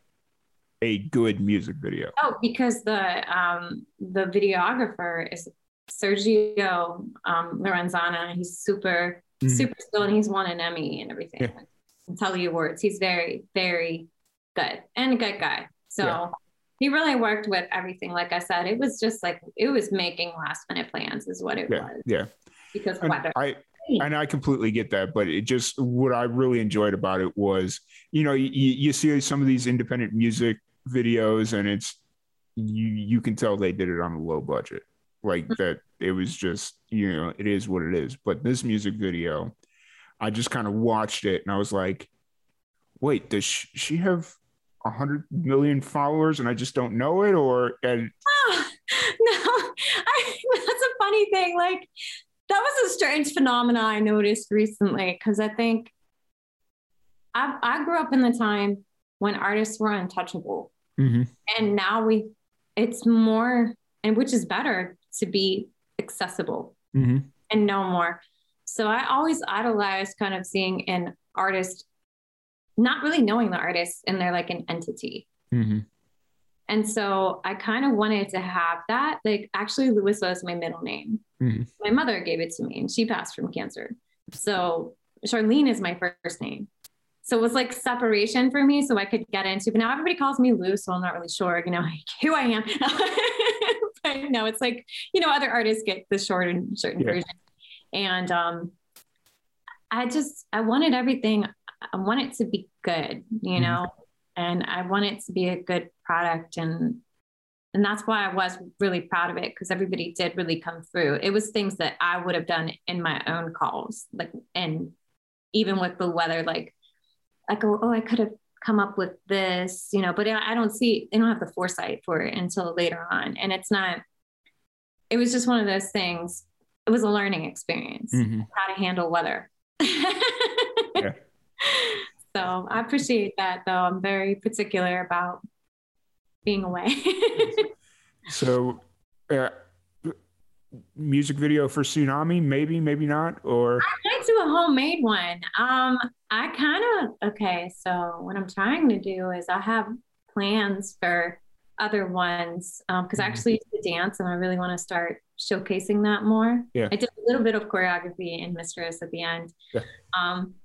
a good music video. oh, because the um the videographer is Sergio um, Lorenzana. He's super Mhm. super skilled, and he's won an Emmy and everything. Yeah. And Telly Awards. He's very very good and a good guy. So. Yeah. He really worked with everything. Like I said, it was just like it was making last minute plans, is what it Yeah, was yeah. because And weather. I and I completely get that, but it just what I really enjoyed about it was, you know, you, you see some of these independent music videos, and it's you you can tell they did it on a low budget, like mm-hmm. that. It was just you know it is what it is. But this music video, I just kind of watched it, and I was like, wait, does she, she have a hundred million followers, and I just don't know it, or and Oh, no, I, that's a funny thing. Like that was a strange phenomenon I noticed recently because I think I, I grew up in the time when artists were untouchable, Mhm. and now we, it's more, and which is better to be accessible Mhm. and know more. So I always idolized kind of seeing an artist, not really knowing the artist, and they're like an entity. Mhm. And so I kind of wanted to have that. Like, actually, Louissa was my middle name. Mm-hmm. My mother gave it to me and she passed from cancer. So Charlene is my first name. So it was like separation for me so I could get into, but now everybody calls me Lou. So I'm not really sure, you know, who I am. but no, it's like, you know, other artists get the short and certain yeah. version. And um, I just, I wanted everything, I want it to be good, you mm-hmm. know, and I want it to be a good product. And, and that's why I was really proud of it because everybody did really come through. It was things that I would have done in my own calls, like, and even with the weather, like, I go, oh, I could have come up with this, you know, but I don't see, they don't have the foresight for it until later on. And it's not, it was just one of those things it was a learning experience mm-hmm. how to handle weather. yeah. So I appreciate that though. I'm very particular about being away. so uh, music video for tsunami maybe maybe not or i might do a homemade one um i kind of okay so what i'm trying to do is i have plans for other ones Um, because um, I mm-hmm. actually used to dance and I really want to start showcasing that more. Yeah. I did a little bit of choreography in Mistress at the end. Yeah. Um,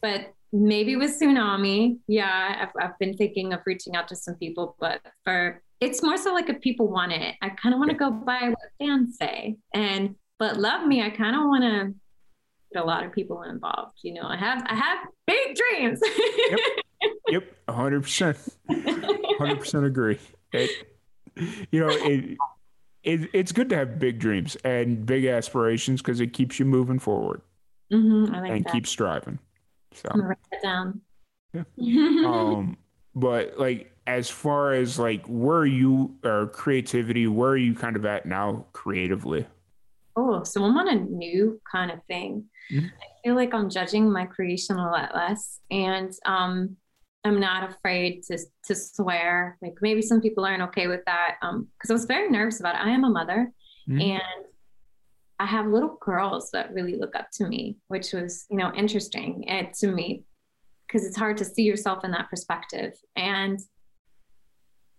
but maybe with Tsunami, yeah, I've, I've been thinking of reaching out to some people, but for it's more so like if people want it, I kind of want to go by what fans say. And but love me, I kind of want to get a lot of people involved. You know, I have I have big dreams. yep. Yep. hundred percent. Hundred percent agree it, you know, it, it, it's good to have big dreams and big aspirations because it keeps you moving forward mm-hmm, like and keep striving. So I'm gonna write that down. Yeah. um, but like as far as like where you or creativity, where are you kind of at now creatively? Oh, so I'm on a new kind of thing. Mm-hmm. I feel like I'm judging my creation a lot less. And um, I'm not afraid to to swear. Like maybe some people aren't okay with that. Um, because I was very nervous about it. I am a mother, mm-hmm. and I have little girls that really look up to me, which was you know interesting and to me because it's hard to see yourself in that perspective. And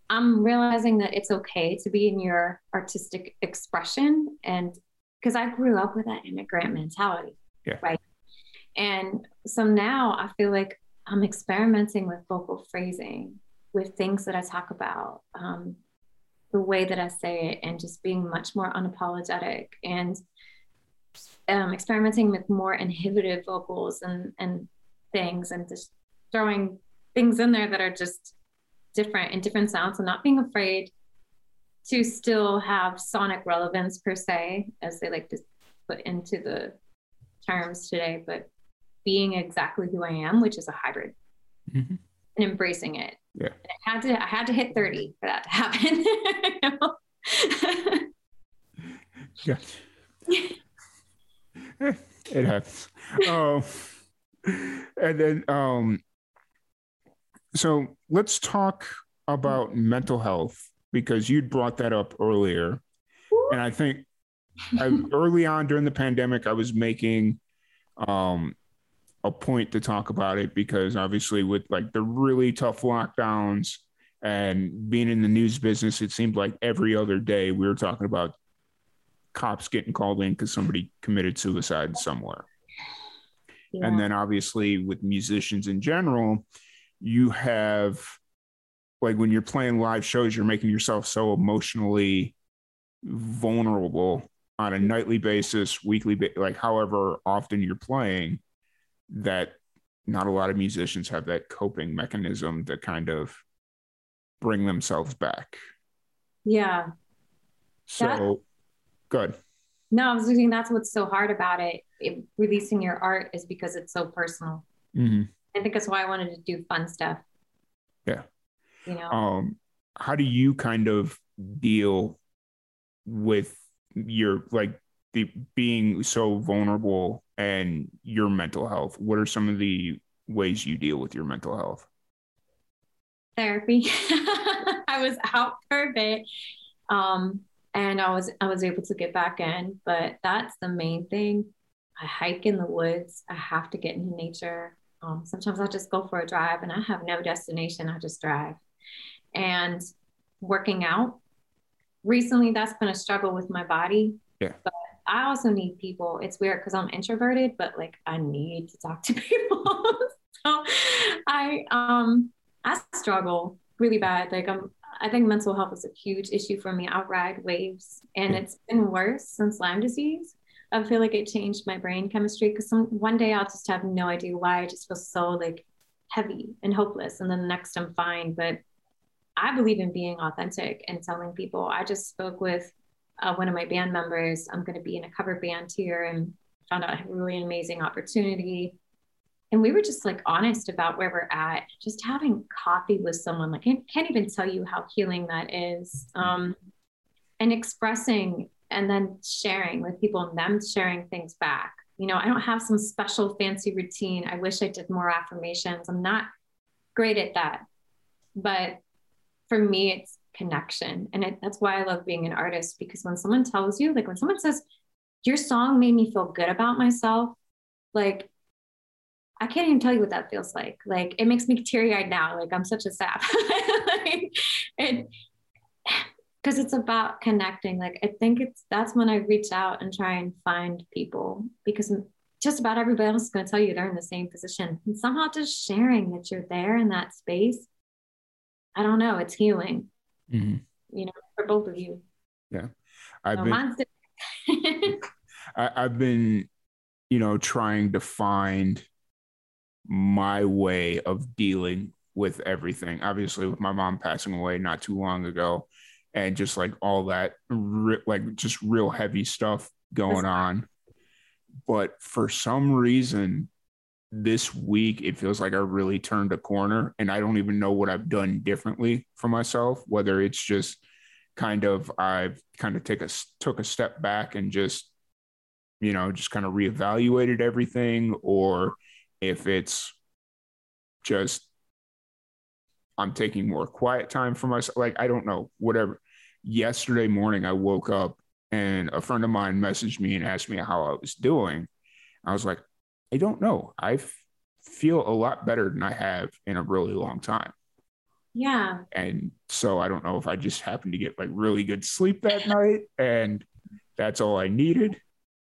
I'm realizing that it's okay to be in your artistic expression, and because I grew up with that immigrant mentality, yeah. right? And so now I feel like I'm experimenting with vocal phrasing, with things that I talk about, um, the way that I say it, and just being much more unapologetic and um, experimenting with more inhibitive vocals and, and things, and just throwing things in there that are just different and different sounds, and not being afraid to still have sonic relevance per se, as they like to put into the terms today, but being exactly who I am, which is a hybrid, mm-hmm. and embracing it. Yeah. And I had to I had to hit 30 for that to happen. yeah. it happens. Um, and then um so let's talk about mental health because you'd brought that up earlier. And I think I, early on during the pandemic, I was making um, a point to talk about it because obviously with like the really tough lockdowns and being in the news business, it seemed like every other day we were talking about cops getting called in because somebody committed suicide somewhere. Yeah. And then obviously with musicians in general, you have like when you're playing live shows, you're making yourself so emotionally vulnerable on a nightly basis, weekly, like however often you're playing that not a lot of musicians have that coping mechanism to kind of bring themselves back. Yeah. So good. No, I was thinking that's what's so hard about it. it. Releasing your art is because it's so personal. Mm-hmm. I think that's why I wanted to do fun stuff. Yeah. You know. Um, how do you kind of deal with your like the being so vulnerable and your mental health what are some of the ways you deal with your mental health therapy i was out for a bit um, and i was i was able to get back in but that's the main thing i hike in the woods i have to get into nature um, sometimes i just go for a drive and i have no destination i just drive and working out. Recently, that's been a struggle with my body. Yeah. But I also need people. It's weird because I'm introverted, but like I need to talk to people. so I um I struggle really bad. Like I'm I think mental health is a huge issue for me. I ride waves and it's been worse since Lyme disease. I feel like it changed my brain chemistry because one day I'll just have no idea why I just feel so like heavy and hopeless. And then the next I'm fine. But I believe in being authentic and telling people. I just spoke with uh, one of my band members. I'm going to be in a cover band here and found out a really amazing opportunity. And we were just like honest about where we're at. Just having coffee with someone, like I can't even tell you how healing that is. Um, and expressing and then sharing with people and them sharing things back. You know, I don't have some special fancy routine. I wish I did more affirmations. I'm not great at that. But for me, it's connection. And it, that's why I love being an artist because when someone tells you, like when someone says, your song made me feel good about myself, like I can't even tell you what that feels like. Like it makes me teary eyed now. Like I'm such a sap. like, because it's about connecting. Like I think it's that's when I reach out and try and find people because just about everybody else is going to tell you they're in the same position. And somehow just sharing that you're there in that space, I don't know, it's healing. Mm-hmm. You know, for both of you. Yeah, I've so been. I, I've been, you know, trying to find my way of dealing with everything. Obviously, with my mom passing away not too long ago, and just like all that, like just real heavy stuff going on. But for some reason, this week it feels like I really turned a corner, and I don't even know what I've done differently for myself. Whether it's just kind of I've kind of take a took a step back and just you know just kind of reevaluated everything, or if it's just I'm taking more quiet time for myself. Like, I don't know, whatever. Yesterday morning, I woke up and a friend of mine messaged me and asked me how I was doing. I was like, I don't know. I feel a lot better than I have in a really long time. Yeah. And so I don't know if I just happened to get like really good sleep that night and that's all I needed.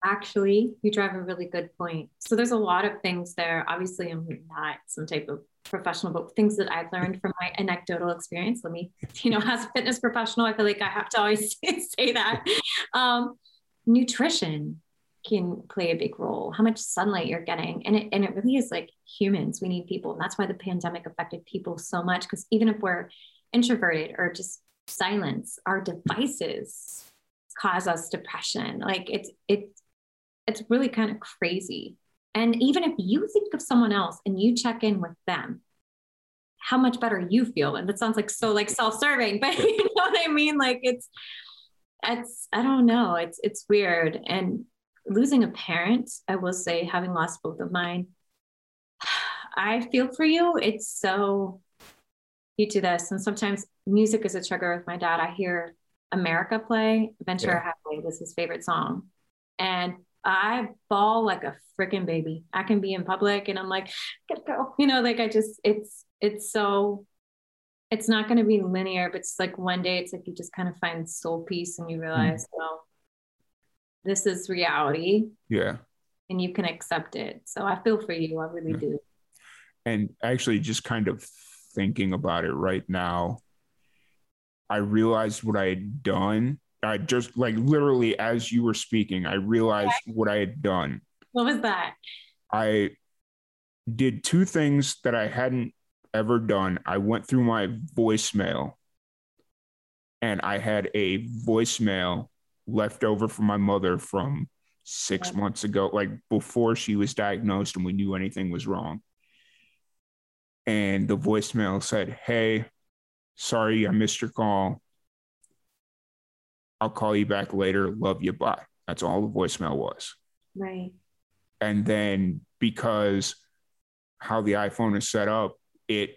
Actually, you drive a really good point. So there's a lot of things there. Obviously, I'm not some type of professional, but things that I've learned from my anecdotal experience. Let me, you know, as a fitness professional, I feel like I have to always say that. Um, nutrition can play a big role. How much sunlight you're getting, and it and it really is like humans. We need people, and that's why the pandemic affected people so much. Because even if we're introverted or just silence, our devices cause us depression. Like it's it's it's really kind of crazy and even if you think of someone else and you check in with them, how much better you feel. And that sounds like so like self-serving, but you know what I mean? Like it's it's I don't know. It's it's weird. And losing a parent, I will say, having lost both of mine, I feel for you. It's so you do this. And sometimes music is a trigger with my dad. I hear America play. Ventura yeah. Highway was his favorite song. And I bawl like a freaking baby. I can be in public and I'm like, gotta go. You know, like I just, it's, it's so, it's not going to be linear, but it's like one day it's like you just kind of find soul peace and you realize, mm. well, this is reality. Yeah. And you can accept it. So I feel for you. I really yeah. do. And actually, just kind of thinking about it right now, I realized what I had done I just like literally as you were speaking, I realized okay. what I had done. What was that? I did two things that I hadn't ever done. I went through my voicemail and I had a voicemail left over from my mother from six okay. months ago, like before she was diagnosed and we knew anything was wrong. And the voicemail said, Hey, sorry I missed your call. I'll call you back later. Love you. Bye. That's all the voicemail was. Right. And then because how the iPhone is set up, it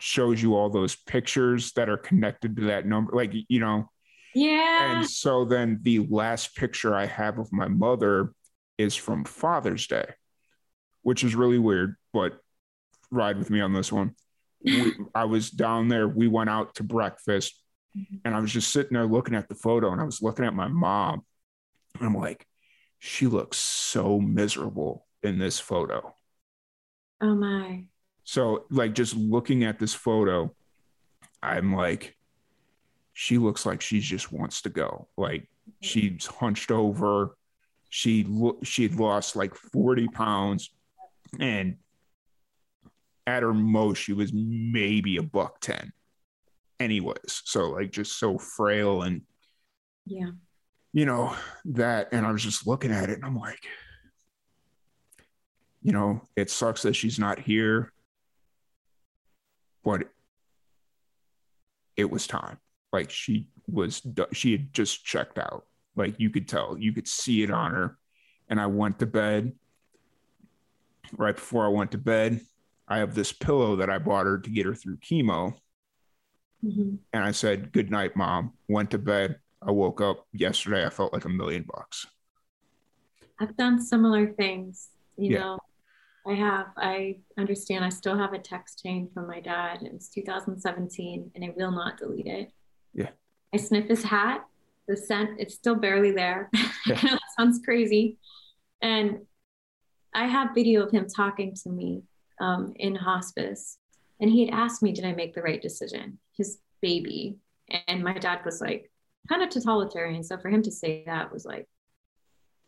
shows you all those pictures that are connected to that number. Like, you know. Yeah. And so then the last picture I have of my mother is from Father's Day, which is really weird, but ride with me on this one. We, I was down there. We went out to breakfast Mm-hmm. And I was just sitting there looking at the photo and I was looking at my mom. And I'm like, she looks so miserable in this photo. Oh my. So, like, just looking at this photo, I'm like, she looks like she just wants to go. Like, mm-hmm. she's hunched over. She lo- she'd lost like 40 pounds, and at her most, she was maybe a buck 10. Anyways, so like just so frail and Yeah. you know that and i was just looking at it and i'm like you know it sucks that she's not here but it was time. Like she was she had just checked out. Like you could tell you could see it on her. And i went to bed. Right before i went to bed i have this pillow that i bought her to get her through chemo Mhm. and I said, Good night, mom. Went to bed. I woke up yesterday. I felt like a million bucks. I've done similar things. You Yeah. know, I have. I understand. I still have a text chain from my dad. It was 2017, and I will not delete it. Yeah. I sniff his hat. The scent, it's still barely there. Yeah. Sounds crazy. And I have video of him talking to me um, in hospice. And he had asked me, Did I make the right decision? His baby. And my dad was like, kind of totalitarian. So for him to say that was like,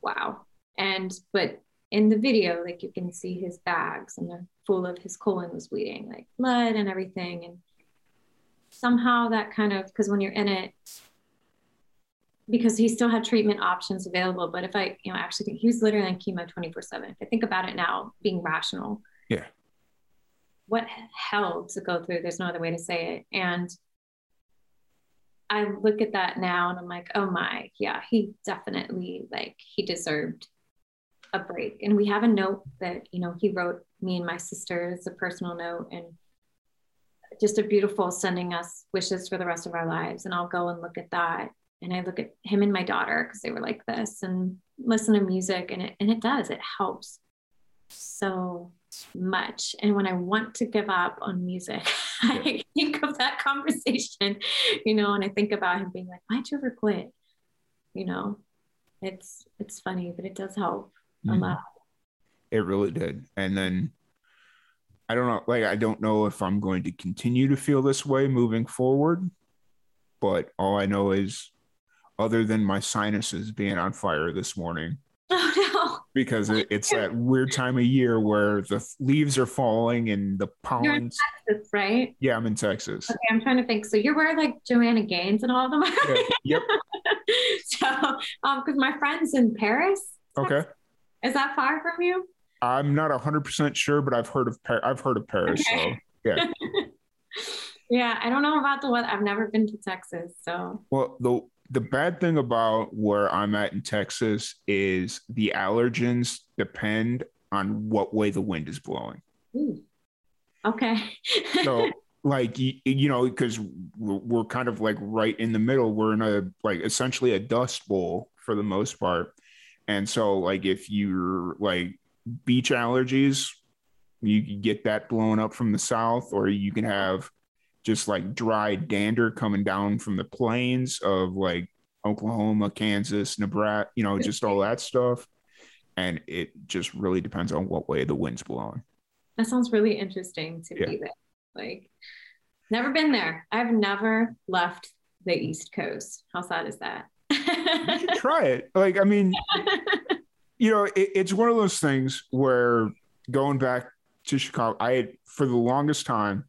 wow. And, but in the video, like you can see his bags and they're full of his colon was bleeding, like blood and everything. And somehow that kind of, because when you're in it, because he still had treatment options available. But if I, you know, actually think he was literally on chemo 24 7. If I think about it now, being rational. Yeah. What hell to go through? There's no other way to say it. And I look at that now and I'm like, oh my, yeah, he definitely like he deserved a break. And we have a note that, you know, he wrote me and my sister as a personal note and just a beautiful sending us wishes for the rest of our lives. And I'll go and look at that. And I look at him and my daughter because they were like this and listen to music and it and it does, it helps so much. And when I want to give up on music, I think of that conversation, you know, and I think about him being like, why'd you ever quit? You know, it's it's funny, but it does help a Mhm. lot. It really did. And then I don't know, like, I don't know if I'm going to continue to feel this way moving forward, but all I know is, other than my sinuses being on fire this morning, Oh because it, it's that weird time of year where the leaves are falling and the You're in that's right. Yeah, I'm in Texas. Okay, I'm trying to think. So you're where like Joanna Gaines and all of them are. Yeah, Yep. so, um, because my friend's in Paris. Okay. Is that far from you? I'm not 100% sure, but I've heard of Par- I've heard of Paris. Okay. So, yeah. Yeah, I don't know about the weather. I've never been to Texas, so Well, the the bad thing about where I'm at in Texas is the allergens depend on what way the wind is blowing. Ooh. okay. So, like you, you know, because we're, we're kind of like right in the middle. We're in a like essentially a dust bowl for the most part, and so like if you're like beach allergies, you can get that blown up from the south, or you can have just like dry dander coming down from the plains of like Oklahoma, Kansas, Nebraska, you know, just all that stuff. And it just really depends on what way the wind's blowing. that sounds really interesting to Yeah. be there. Like, never been there. I've never left the East Coast. How sad is that? You should try it. Like, I mean, you know, it, it's one of those things where going back to Chicago, I had for the longest time,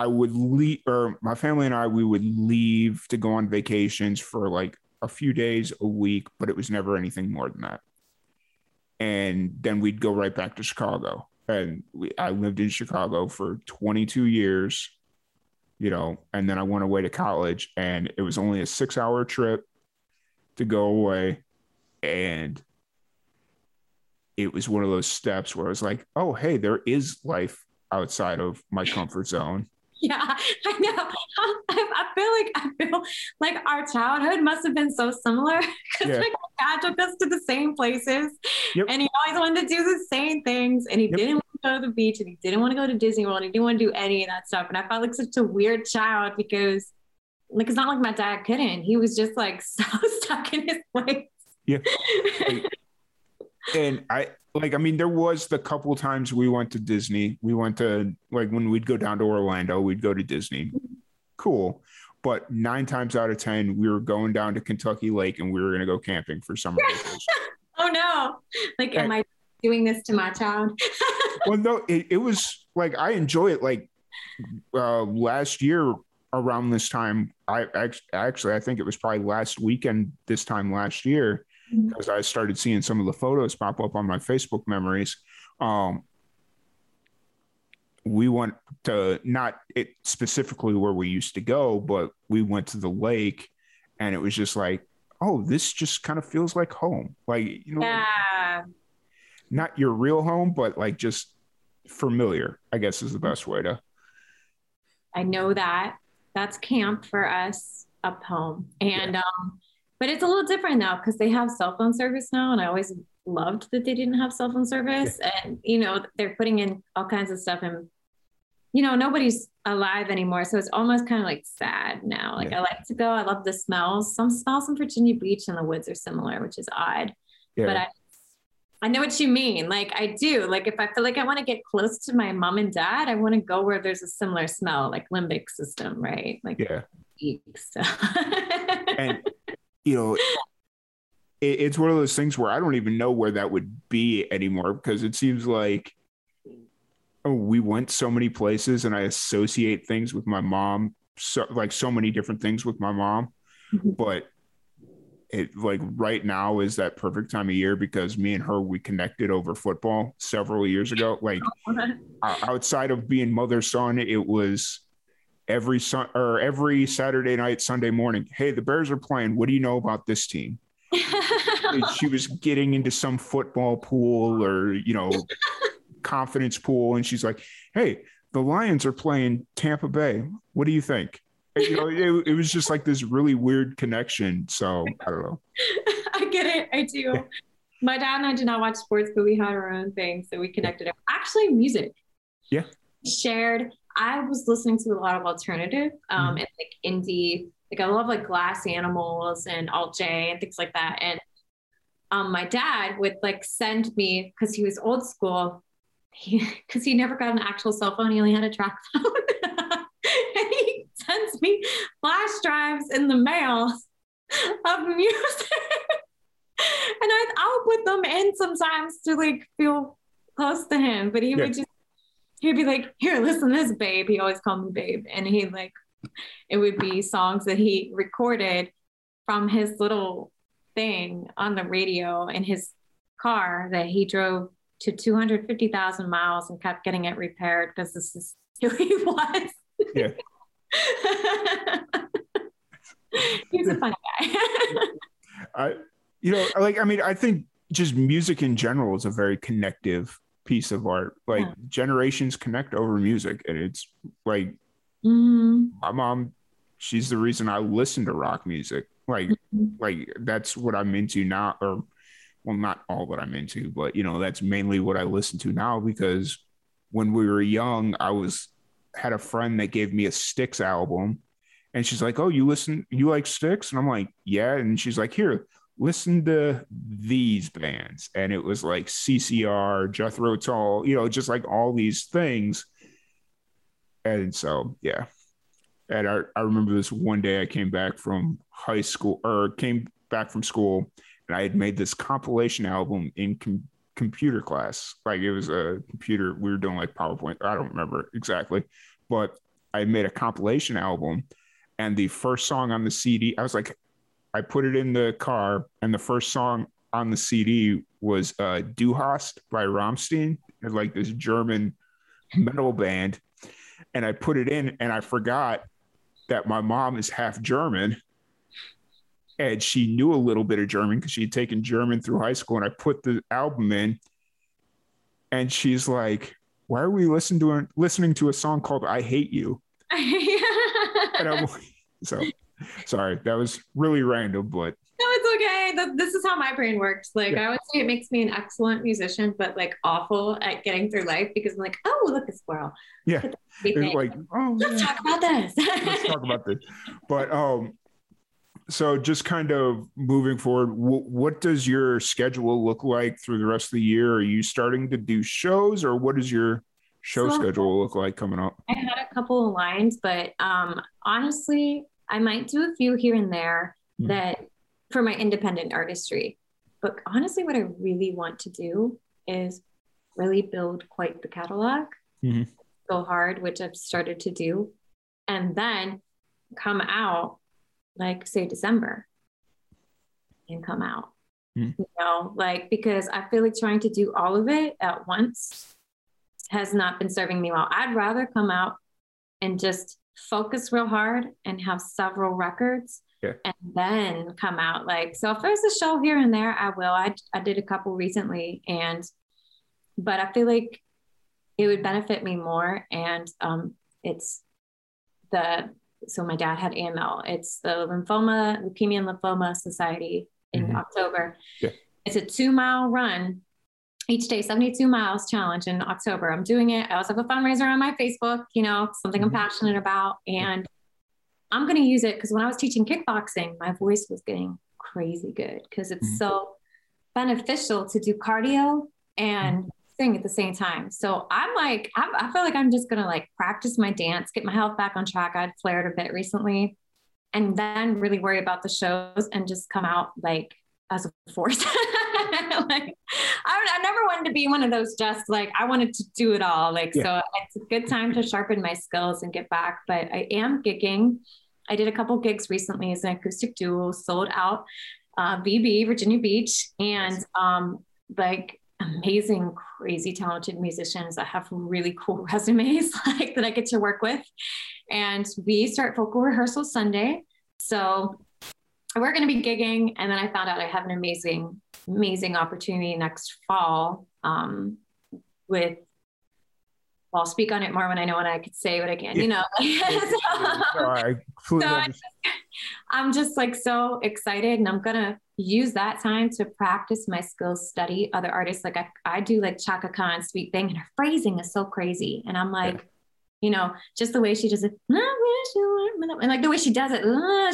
I would leave, or my family and I, we would leave to go on vacations for like a few days, a week, but it was never anything more than that. And then we'd go right back to Chicago. And we, I lived in Chicago for 22 years, you know, and then I went away to college, and it was only a six hour trip to go away. And it was one of those steps where I was like, oh, hey, there is life outside of my comfort zone. Yeah, I know. Um, I, I feel like I feel like our childhood must have been so similar because Yeah. my dad took us to the same places, Yep. and he always wanted to do the same things, and he Yep. didn't want to go to the beach, and he didn't want to go to Disney World, and he didn't want to do any of that stuff, and I felt like such a weird child because like it's not like my dad couldn't. He was just like so stuck in his ways. Yeah. and I like I mean there was the couple times we went to Disney. We went to like when we'd go down to Orlando, we'd go to Disney. Cool. But nine times out of ten, we were going down to Kentucky Lake and we were gonna go camping for summer oh no. Like and, am I doing this to my child? well no, it, it was like I enjoy it. Like uh last year around this time, I actually I think it was probably last weekend this time last year because mm-hmm. I started seeing some of the photos pop up on my Facebook memories. Um, we went to not it specifically where we used to go, but we went to the lake, and it was just like, oh, this just kind of feels like home. Like you know, yeah. not your real home, but like just familiar. I guess is the best way to. I know that that's camp for us up home, and yeah. um, but it's a little different now because they have cell phone service now. And I always loved that they didn't have cell phone service. Yeah. And, you know, they're putting in all kinds of stuff and, you know, nobody's alive anymore. So it's almost kind of like sad now. Like yeah. I like to go. I love the smells. Some smells in Virginia Beach and the woods are similar, which is odd. Yeah. But I, I know what you mean. Like I do. Like if I feel like I want to get close to my mom and dad, I want to go where there's a similar smell, like limbic system, right? Like yeah. and you know, it, it's one of those things where I don't even know where that would be anymore because it seems like oh, we went so many places and I associate things with my mom, so like so many different things with my mom, mm-hmm. but it like right now is that perfect time of year because me and her we connected over football several years ago. Like outside of being mother son, it was every sun or every Saturday night, Sunday morning. Hey, the Bears are playing. What do you know about this team? she was getting into some football pool or you know confidence pool, and she's like, "Hey, the Lions are playing Tampa Bay. What do you think?" You know, it, it, was just like this really weird connection. So I don't know. I get it. I do. My dad and I did not watch sports, but we had our own thing, so we connected. Actually, music. Yeah. Shared I was listening to a lot of alternative um, mm-hmm. and like indie. Like I love like Glass Animals and Alt J and things like that. And um, my dad would like send me because he was old school. Because he, he never got an actual cell phone, he only had a track phone. and he sends me flash drives in the mail of music. and I, I would put them in sometimes to like feel close to him, but he yeah. would just he'd be like, "Here, listen to this, babe." He always called me babe, and he like, it would be songs that he recorded from his little thing on the radio in his car that he drove to 250,000 miles and kept getting it repaired because this is who he was. Yeah. He's a funny guy. I, you know, like, I mean, I think just music in general is a very connective piece of art. Like yeah. generations connect over music, and it's like mm-hmm. my mom. She's the reason I listen to rock music. Like, mm-hmm. like that's what I'm into now, or well, not all what I'm into, but you know, that's mainly what I listen to now because when we were young, I was had a friend that gave me a Styx album, and she's like, "Oh, you listen, you like Styx?" And I'm like, "Yeah." And she's like, "Here, listen to these bands. And it was like ccr jethro tull you know just like all these things. And so yeah. And I, I remember this one day i came back from high school or came back from school and i had made this compilation album in com- computer class. Like it was a computer we were doing like powerpoint i don't remember exactly. But i made a compilation album and the first song on the cd i was like I put it in the car, and the first song on the CD was uh, Du Hast by Rammstein, like this German metal band. And I put it in, and I forgot that my mom is half German. And she knew a little bit of German because she had taken German through high school. And I put the album in, and she's like, Why are we listening to a, listening to a song called I Hate You? and I'm, so Sorry, that was really random, but no, it's okay. this is how my brain works. Like yeah. I would say it makes me an excellent musician, but like awful at getting through life because I'm like, oh, look a squirrel. Yeah. Like, oh, let's yeah. talk about this. let's talk about this. But um, so just kind of moving forward, w- what does your schedule look like through the rest of the year? Are you starting to do shows, or what does your show so, schedule look like coming up? I had a couple of lines, but um, honestly, I might do a few here and there mm-hmm. that for my independent artistry. But honestly, what I really want to do is really build quite the catalog, mm-hmm. go hard, which I've started to do, and then come out like say December and come out. Mm. You know, like because I feel like trying to do all of it at once has not been serving me well. I'd rather come out and just focus real hard and have several records and then come out. Like, so if there's a show here and there, I will. I, I did a couple recently and, but I feel like it would benefit me more. And um, it's the so my dad had AML. It's the Lymphoma, Leukemia and Lymphoma Society in mm-hmm. October. Yeah. It's a two mile run each day, 72 miles challenge in October. I'm doing it. I also have a fundraiser on my Facebook, you know, something mm-hmm. I'm passionate about. And I'm going to use it because when I was teaching kickboxing, my voice was getting crazy good because it's mm-hmm. so beneficial to do cardio and mm-hmm sing at the same time. So I'm like, I, I feel like I'm just gonna like practice my dance, get my health back on track. I'd flared a bit recently, and then really worry about the shows and just come out like as a force. like I, I, never wanted to be one of those just like I wanted to do it all. Like yeah. so, it's a good time to sharpen my skills and get back. But I am gigging. I did a couple gigs recently as an acoustic duo, sold out uh, VB Virginia Beach, and um, like amazing, crazy talented musicians that have really cool resumes like that I get to work with. And we start vocal rehearsal Sunday. So we're going to be gigging. And then I found out I have an amazing, amazing opportunity next fall um, with well, I'll speak on it more when I know what I could say what I can, you know. so, so I'm just like so excited and I'm gonna use that time to practice my skills, study other artists. Like I, I do like Chaka Khan, Sweet Thing, and her phrasing is so crazy. And I'm like, yeah. you know, just the way she does it, and like the way she does it,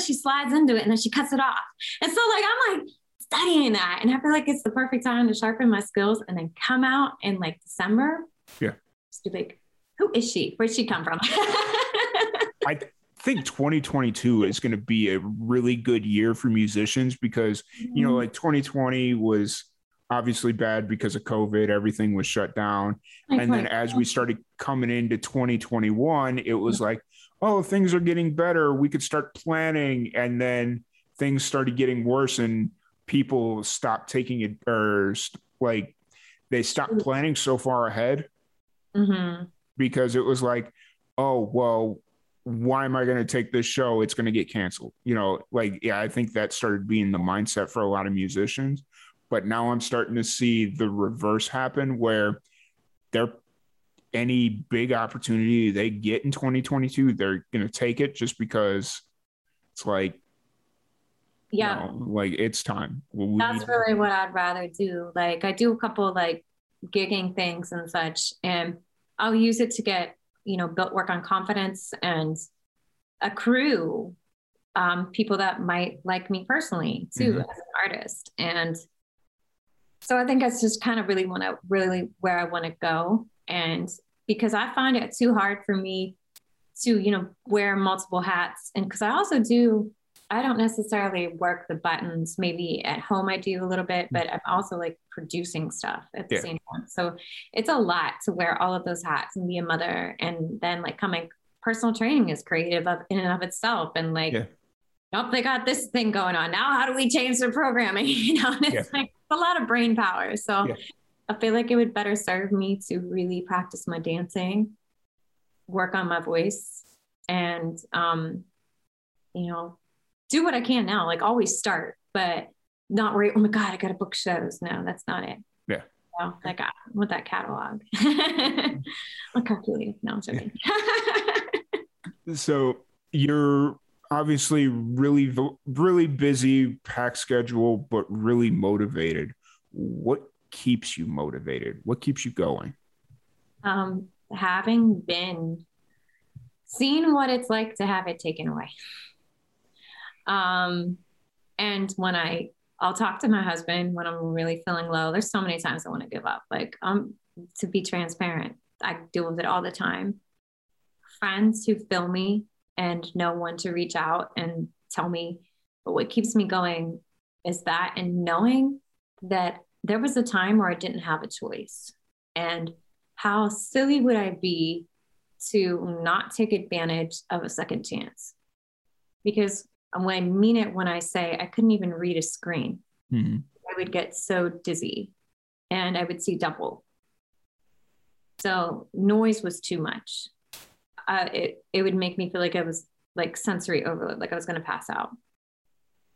she slides into it and then she cuts it off. And so like I'm like studying that, and I feel like it's the perfect time to sharpen my skills and then come out in like December. Yeah. Just be like, who is she? Where'd she come from? I think 2022 is going to be a really good year for musicians because you know mm-hmm. like 2020 was obviously bad because of covid everything was shut down and then as we started coming into 2021 it was like oh things are getting better we could start planning and then things started getting worse and people stopped taking it or like they stopped mm. planning so far ahead mm-hmm. because it was like oh well why am I going to take this show? It's going to get canceled. You know, like, yeah, I think that started being the mindset for a lot of musicians. But now I'm starting to see the reverse happen where they're any big opportunity they get in 2022, they're going to take it just because it's like, yeah, like it's time. We That's really what I'd rather do. Like, I do a couple like gigging things and such, and I'll use it to get you know, built work on confidence and accrue um, people that might like me personally too mm-hmm. as an artist. And so I think that's just kind of really want to really where I want to go. And because I find it too hard for me to, you know, wear multiple hats. And because I also do I don't necessarily work the buttons. Maybe at home I do a little bit, but I'm also like producing stuff at the yeah. same time. So it's a lot to wear all of those hats and be a mother. And then like coming personal training is creative of, in and of itself. And like, yeah. oh, they got this thing going on. Now how do we change the programming? you know, and it's yeah. like a lot of brain power. So I feel like it would better serve me to really practice my dancing, work on my voice, and um, you know, do what I can now, like always start, but not worry, oh my God, I got to book shows. No, that's not it. Yeah. So, like I want that catalog. I'm calculating. No, I'm joking. so you're obviously really really busy packed schedule but really motivated what keeps you motivated what keeps you going um having been seeing what it's like to have it taken away um and when i i'll talk to my husband when i'm really feeling low there's so many times i want to give up like um to be transparent i deal with it all the time friends who feel me and know when to reach out and tell me. But what keeps me going is that and knowing that there was a time where I didn't have a choice. And how silly would I be to not take advantage of a second chance? Because I mean it when I say I couldn't even read a screen. Mm-hmm. I would get so dizzy and I would see double. So noise was too much uh, it it would make me feel like I was like sensory overload, like I was going to pass out.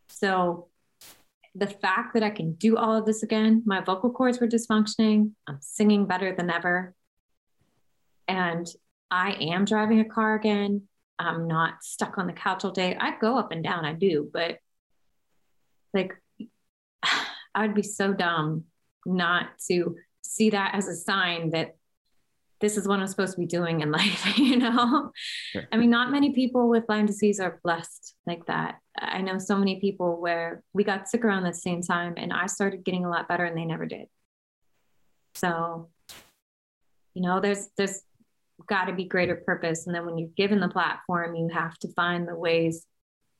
So the fact that I can do all of this again, my vocal cords were dysfunctioning. I'm singing better than ever. And I am driving a car again. I'm not stuck on the couch all day. I go up and down, I do, but like I would be so dumb not to see that as a sign that this is what I'm supposed to be doing in life, you know? Yeah. I mean, not many people with Lyme disease are blessed like that. I know so many people where we got sick around the same time and I started getting a lot better and they never did. So, you know, there's there's got to be greater purpose. And then when you're given the platform, you have to find the ways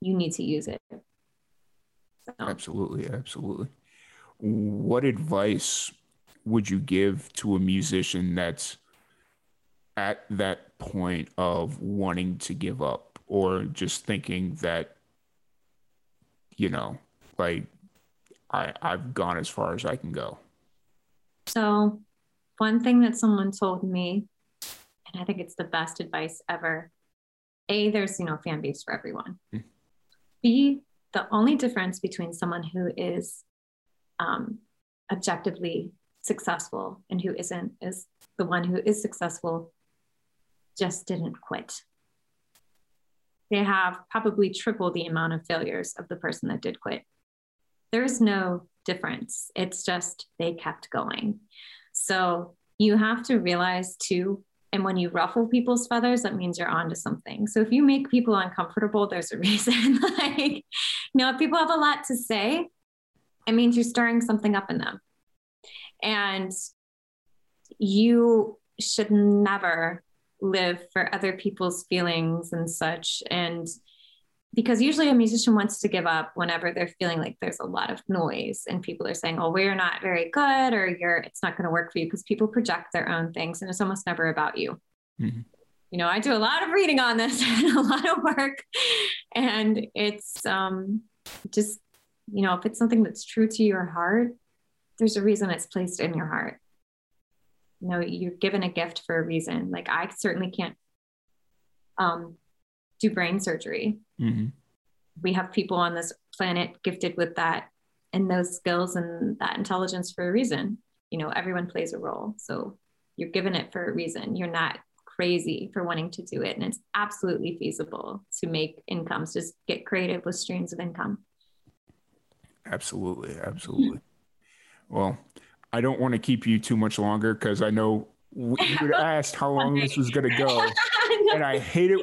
you need to use it. So. Absolutely, absolutely. What advice would you give to a musician that's at that point of wanting to give up or just thinking that you know like i i've gone as far as i can go so one thing that someone told me and i think it's the best advice ever a there's you know fan base for everyone mm. b the only difference between someone who is um, objectively successful and who isn't is the one who is successful just didn't quit. They have probably triple the amount of failures of the person that did quit. There's no difference. It's just they kept going. So you have to realize too, and when you ruffle people's feathers, that means you're onto something. So if you make people uncomfortable, there's a reason. like, you know, if people have a lot to say, it means you're stirring something up in them. And you should never live for other people's feelings and such. And because usually a musician wants to give up whenever they're feeling like there's a lot of noise and people are saying, oh, we're not very good or you're it's not going to work for you because people project their own things and it's almost never about you. Mm-hmm. You know, I do a lot of reading on this and a lot of work. And it's um just, you know, if it's something that's true to your heart, there's a reason it's placed in your heart you know you're given a gift for a reason like i certainly can't um, do brain surgery. Mm-hmm. we have people on this planet gifted with that and those skills and that intelligence for a reason. You know everyone plays a role. So you're given it for a reason. You're not crazy for wanting to do it. And it's absolutely feasible to make incomes just get creative with streams of income. Absolutely. Absolutely. Well I don't want to keep you too much longer because I know you asked how long this was going to go, and I hate it.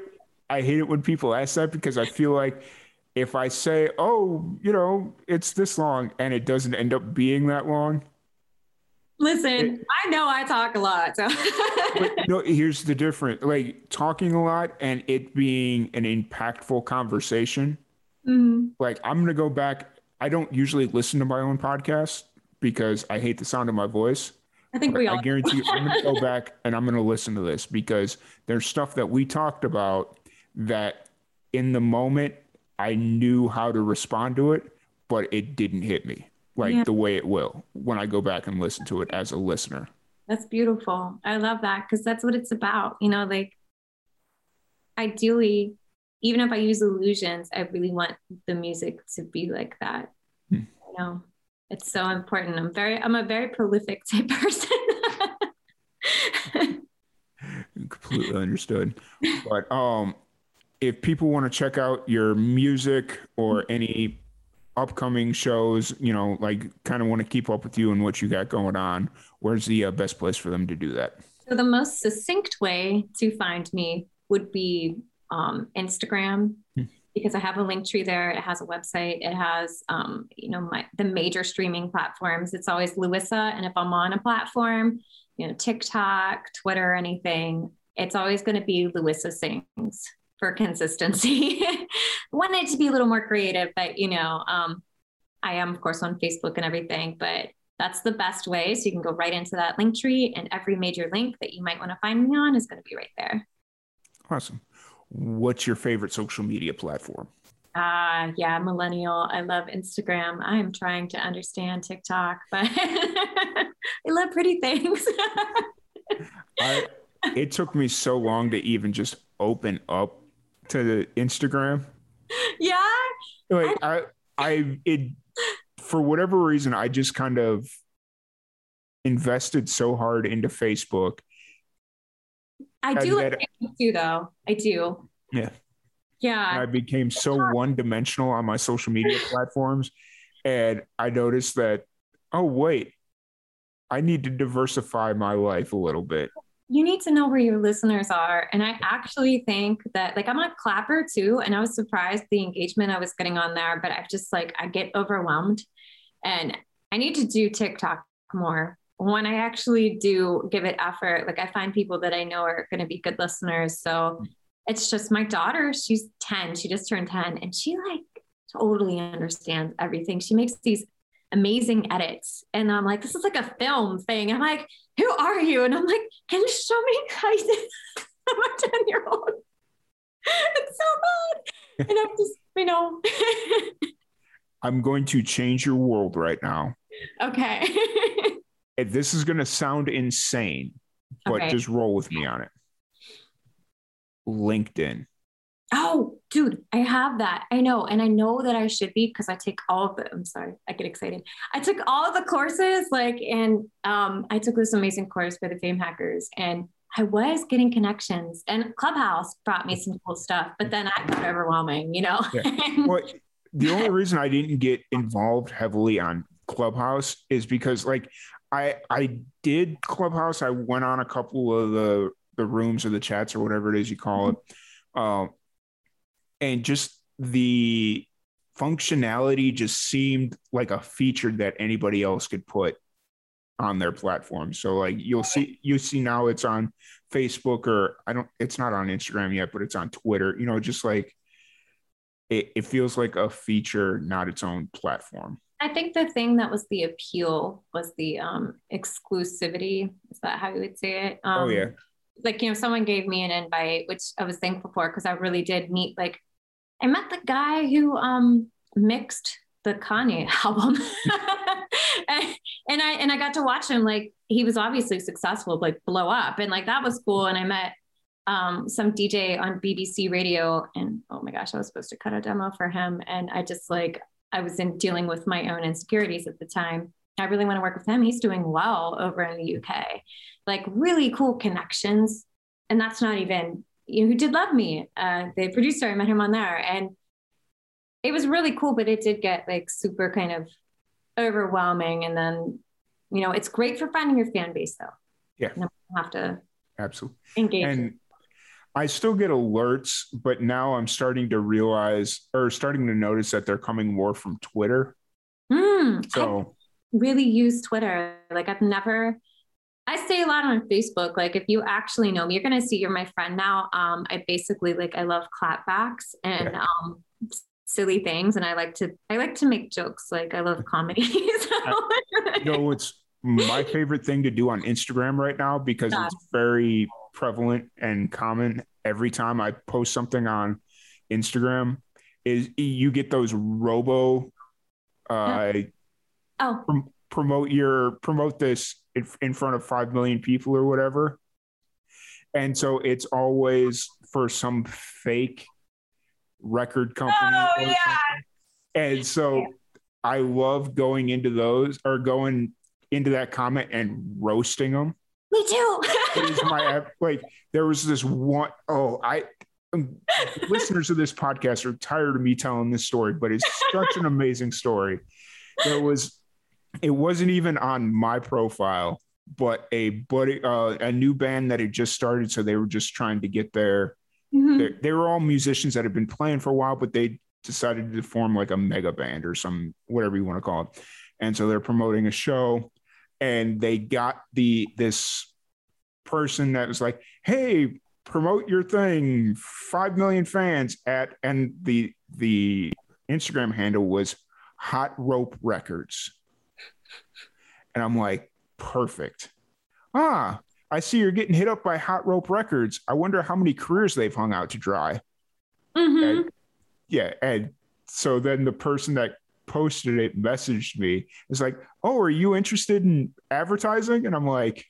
I hate it when people ask that because I feel like if I say, "Oh, you know, it's this long," and it doesn't end up being that long. Listen, it, I know I talk a lot. So. no, here's the difference: like talking a lot and it being an impactful conversation. Mm-hmm. Like I'm gonna go back. I don't usually listen to my own podcast because I hate the sound of my voice. I think we all. I guarantee you, I'm going to go back and I'm going to listen to this because there's stuff that we talked about that in the moment I knew how to respond to it, but it didn't hit me like yeah. the way it will when I go back and listen to it as a listener. That's beautiful. I love that because that's what it's about. You know, like ideally, even if I use illusions, I really want the music to be like that. Hmm. You know, it's so important. I'm very, I'm a very prolific type person. Completely understood. But um, if people want to check out your music or any upcoming shows, you know, like kind of want to keep up with you and what you got going on, where's the uh, best place for them to do that? So the most succinct way to find me would be um, Instagram hmm. because I have a link tree there. It has a website. It has, um, you know, my the major streaming platforms. It's always Louissa, and if I'm on a platform, you know, TikTok, Twitter, anything, it's always going to be Louissa Sings for consistency. Want it to be a little more creative, but you know, um, I am of course on Facebook and everything, but that's the best way. So you can go right into that link tree, and every major link that you might want to find me on is going to be right there. Awesome. What's your favorite social media platform? Ah, uh, yeah, millennial. I love Instagram. I am trying to understand TikTok, but I love pretty things. I, it took me so long to even just open up to Instagram. Yeah. Like I, I, it, for whatever reason, I just kind of invested so hard into Facebook. I do like Facebook too, though. I do. Yeah. Yeah. And I became so one dimensional on my social media platforms. And I noticed that, oh, wait, I need to diversify my life a little bit you need to know where your listeners are. And I actually think that, like, I'm on Clapper too. And I was surprised the engagement I was getting on there, but I just like, I get overwhelmed and I need to do TikTok more. When I actually do give it effort, like, I find people that I know are going to be good listeners. So it's just my daughter, she's 10, she just turned 10, and she like totally understands everything. She makes these amazing edits. And I'm like, this is like a film thing. I'm like, who are you? And I'm like, can you show me how you did I'm a 10 year old. It's so bad. And I'm just, you know. I'm going to change your world right now. Okay. this is going to sound insane, but okay. just roll with me on it. LinkedIn. Oh, dude, I have that. I know. And I know that I should be because I take all of the, I'm sorry, I get excited. I took all of the courses, like, and um, I took this amazing course for the fame hackers and I was getting connections and Clubhouse brought me some cool stuff, but then I got overwhelming, you know? Yeah. well, the only reason I didn't get involved heavily on Clubhouse is because like I I did Clubhouse. I went on a couple of the the rooms or the chats or whatever it is you call it. Um, and just the functionality just seemed like a feature that anybody else could put on their platform. So like you'll see you see now it's on Facebook or I don't it's not on Instagram yet, but it's on Twitter. You know, just like it, it feels like a feature, not its own platform. I think the thing that was the appeal was the um exclusivity. Is that how you would say it? Um, oh yeah. Like you know, someone gave me an invite, which I was thankful for because I really did meet like I met the guy who um, mixed the Kanye album. and, I and I got to watch him like he was obviously successful, like blow up. And like that was cool. And I met um, some DJ on BBC radio and oh my gosh, I was supposed to cut a demo for him. And I just like I was in dealing with my own insecurities at the time. I really want to work with him. He's doing well over in the UK. Like really cool connections. And that's not even you know, who did love me. Uh, the producer, I met him on there, and it was really cool. But it did get like super kind of overwhelming. And then, you know, it's great for finding your fan base, though. Yeah, you have to absolutely engage. And I still get alerts, but now I'm starting to realize or starting to notice that they're coming more from Twitter. Mm, so. I really use Twitter. Like I've never I say a lot on Facebook. Like if you actually know me, you're gonna see you're my friend now. Um, I basically like I love clapbacks and yeah. um silly things, and I like to I like to make jokes. Like I love comedy. so. I, you know, it's my favorite thing to do on Instagram right now because yeah. it's very prevalent and common. Every time I post something on Instagram, is you get those robo uh, oh prom- promote your promote this in front of 5 million people or whatever. And so it's always for some fake record company. Oh, yeah. And so yeah. I love going into those or going into that comment and roasting them. Me too. my like there was this one oh I um, listeners of this podcast are tired of me telling this story, but it's such an amazing story. There was, it wasn't even on my profile, but a buddy, uh, a new band that had just started, so they were just trying to get their. Mhm. They were all musicians that had been playing for a while, but they decided to form like a mega band or some whatever you want to call it. And so they're promoting a show, and they got the this person that was like, "Hey, promote your thing, five million fans at," and the the Instagram handle was Hot Rope Records, and I'm like, perfect. Ah, I see you're getting hit up by Hot Rope Records. I wonder how many careers they've hung out to dry. Mhm. And- yeah, and so then the person that posted it messaged me. It's like, "Oh, are you interested in advertising?" And I'm like,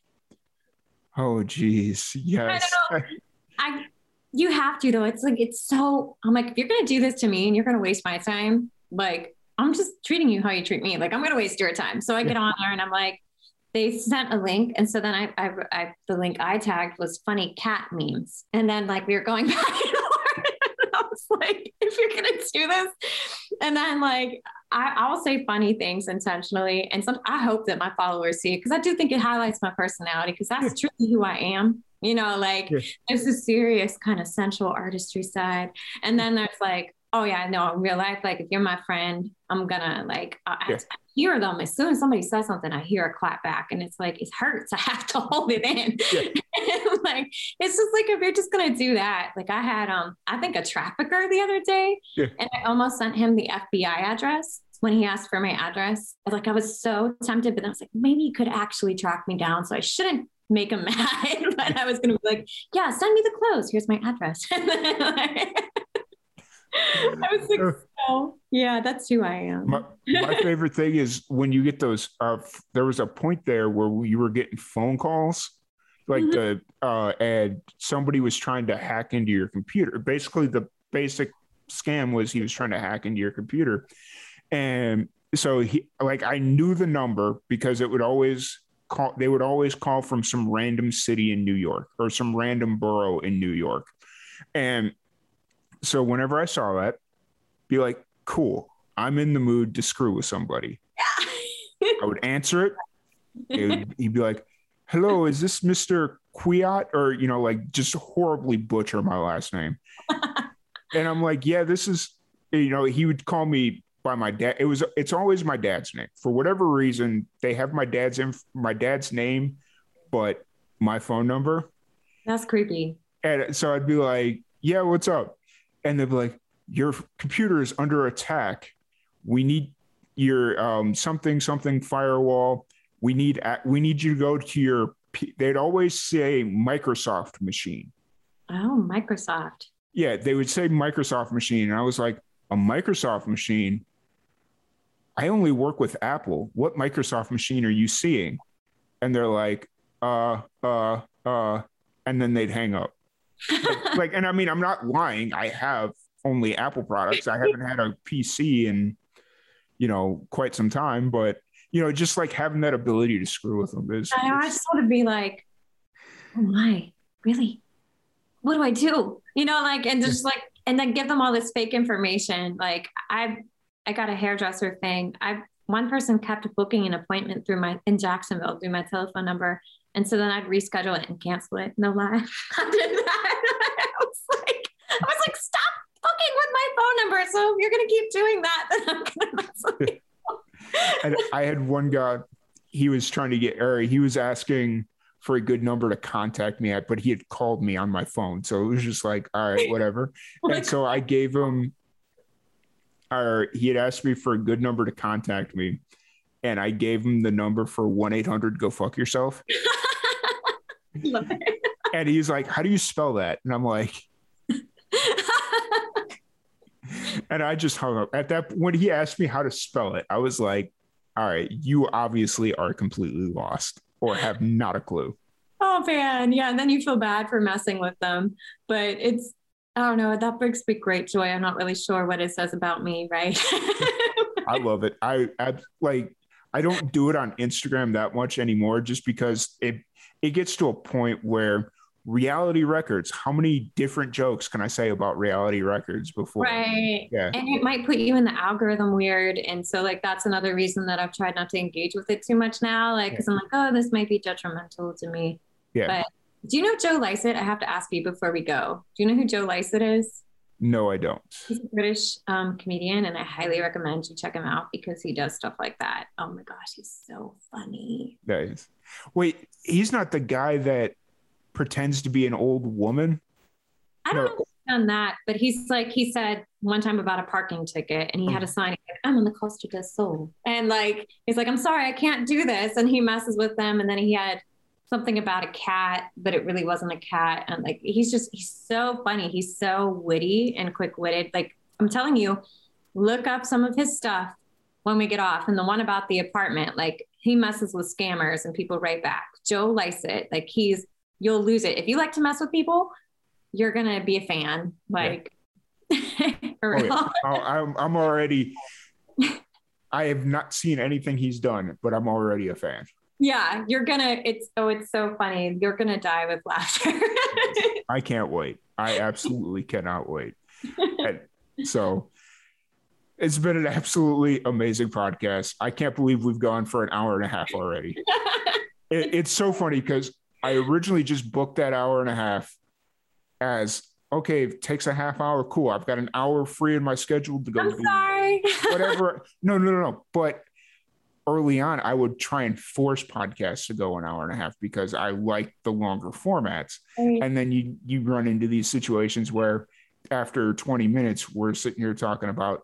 "Oh, geez, yes." I you have to though. It's like it's so I'm like, if you're gonna do this to me and you're gonna waste my time, like I'm just treating you how you treat me. Like I'm gonna waste your time. So I get on there and I'm like, they sent a link. And so then I, I, I the link I tagged was funny cat memes. And then like we were going back and forth. I was like, if you're gonna do this, and then like I, I'll say funny things intentionally. And some I hope that my followers see it because I do think it highlights my personality because that's truly who I am. You know, like Yeah. there's a serious kind of sensual artistry side. And then there's like, oh yeah, no, in real life, like if you're my friend, I'm gonna like I, I hear them as soon as somebody says something, I hear a clap back, and it's like it hurts. I have to hold it in. And, like it's just like if you're just gonna do that, like I had um I think a trafficker the other day, Yeah. and I almost sent him the FBI address when he asked for my address. Like I was so tempted, but I was like, maybe he could actually track me down, so I shouldn't make him mad. but I was gonna be like, yeah, send me the clothes. Here's my address. And then, like, I was like, oh, yeah, that's who I am. my, my favorite thing is when you get those uh f- there was a point there where you were getting phone calls like Mhm. the uh and somebody was trying to hack into your computer basically the basic scam was he was trying to hack into your computer and so he like i knew the number because it would always call they would always call from some random city in new york or some random borough in new york and so whenever i saw that be like cool i'm in the mood to screw with somebody Yeah. I would answer it. It would- he'd be like, "Hello, is this Mister Quiat?" Or you know, like just horribly butcher my last name. and I'm like, "Yeah, this is." You know, he would call me by my dad. It was. It's always my dad's name for whatever reason. They have my dad's inf- my dad's name, but my phone number. That's creepy. And so I'd be like, "Yeah, what's up?" And they'd be like, "Your computer is under attack. We need your um, something something firewall. We need we need you to go to your." P-" They'd always say Microsoft machine. Oh, Microsoft. Yeah, they would say Microsoft machine, and I was like, "A Microsoft machine." I only work with Apple. What Microsoft machine are you seeing? And they're like, uh, uh, uh, and then they'd hang up like and i mean i'm not lying i have only apple products i haven't had a pc in you know quite some time but you know just like having that ability to screw with them is I, I just want to be like, oh my, really? What do I do? You know, like, and just like, and then give them all this fake information. Like, I, I got a hairdresser thing. I one person kept booking an appointment through my in Jacksonville through my telephone number, and so then I'd reschedule it and cancel it. No lie, I did that. I was like, I was like, stop booking with my phone number. So if you're gonna keep doing that, then I'm gonna mess with you. and i had one guy he was trying to get or he was asking for a good number to contact me at but he had called me on my phone so it was just like all right whatever and so I gave him, or he had asked me for a good number to contact me, and I gave him the number for one eight hundred go fuck yourself, Love it. And he's like, "How do you spell that?" And I'm like, and I just hung up at that when he asked me how to spell it. I was like, "All right, you obviously are completely lost or have not a clue." Oh man, yeah. And then you feel bad for messing with them, but it's I don't know. That brings me great joy. I'm not really sure what it says about me, right? I love it. I, I like I don't do it on Instagram that much anymore just because it it gets to a point where reality records. How many different jokes can I say about reality records before? Right. Yeah. And it might put you in the algorithm weird. And so, like, that's another reason that I've tried not to engage with it too much now. Like, because I'm like, oh, this might be detrimental to me. Yeah. But do you know Joe Lycett? I have to ask you before we go. Do you know who Joe Lycett is? No, I don't. He's a British um, comedian, and I highly recommend you check him out because he does stuff like that. Oh my gosh, he's so funny. Nice. Wait, he's not the guy that pretends to be an old woman. I don't he's done that, but he's like he said one time about a parking ticket, and he had a sign like, "I'm on the Costa del Sol," and like he's like, "I'm sorry, I can't do this," and he messes with them, and then he had something about a cat, but it really wasn't a cat, and like he's just he's so funny, he's so witty and quick witted. Like I'm telling you, look up some of his stuff when we get off, and the one about the apartment, like he messes with scammers and people right back. Joe Lycett, like he's you'll lose it if you like to mess with people. You're gonna be a fan, like. Oh, yeah. Oh, I'm, I'm already. I have not seen anything he's done, but I'm already a fan. Yeah, you're gonna. It's oh, it's so funny. You're gonna die with laughter. I can't wait. I absolutely cannot wait. And so it's been an absolutely amazing podcast. I can't believe we've gone for an hour and a half already. it, it's so funny because I originally just booked that hour and a half as okay, it takes a half hour. Cool. I've got an hour free in my schedule to go I'm sorry. whatever. no, no, no, no. But early on, I would try and force podcasts to go an hour and a half because I like the longer formats. Right. And then you you run into these situations where after 20 minutes, we're sitting here talking about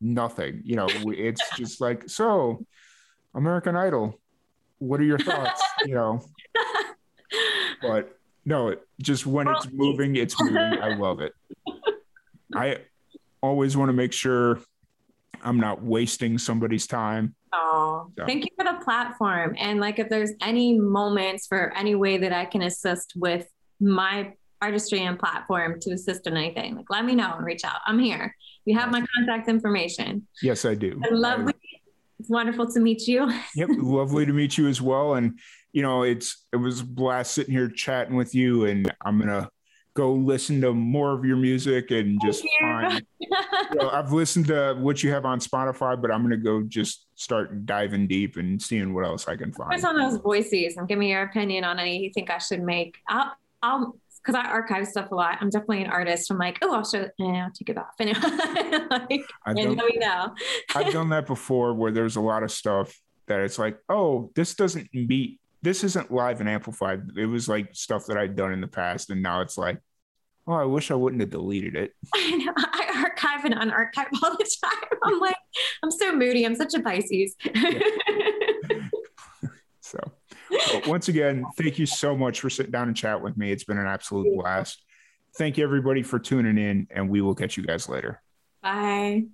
nothing. You know, it's just like, so American Idol, what are your thoughts? you know, but no, just when it's moving, it's moving. I love it. I always want to make sure I'm not wasting somebody's time. Oh, So- thank you for the platform. And like, if there's any moments for any way that I can assist with my artistry and platform to assist in anything, like let me know and reach out. I'm here. You have my contact information. Yes, I do. And lovely. It's wonderful to meet you. Yep, lovely to meet you as well. And you know, it's it was a blast sitting here chatting with you. And I'm gonna go listen to more of your music and just find. You know, I've listened to what you have on Spotify, but I'm gonna go just start diving deep and seeing what else I can find. What's on those voices and give me your opinion on any you think I should make. I'll, I'll, because I archive stuff a lot. I'm definitely an artist. I'm like, oh, I'll show, and eh, I'll take it off. And like, I've and done, you know. I've done that before, where there's a lot of stuff that it's like, oh, this doesn't meet. This isn't live and amplified. It was like stuff that I'd done in the past, and now it's like, oh, I wish I wouldn't have deleted it. I know. I archive and unarchive all the time. I'm like, I'm so moody. I'm such a Pisces. So, well, once again, thank you so much for sitting down and chat with me. It's been an absolute blast. Thank you, everybody, for tuning in, and we will catch you guys later. Bye.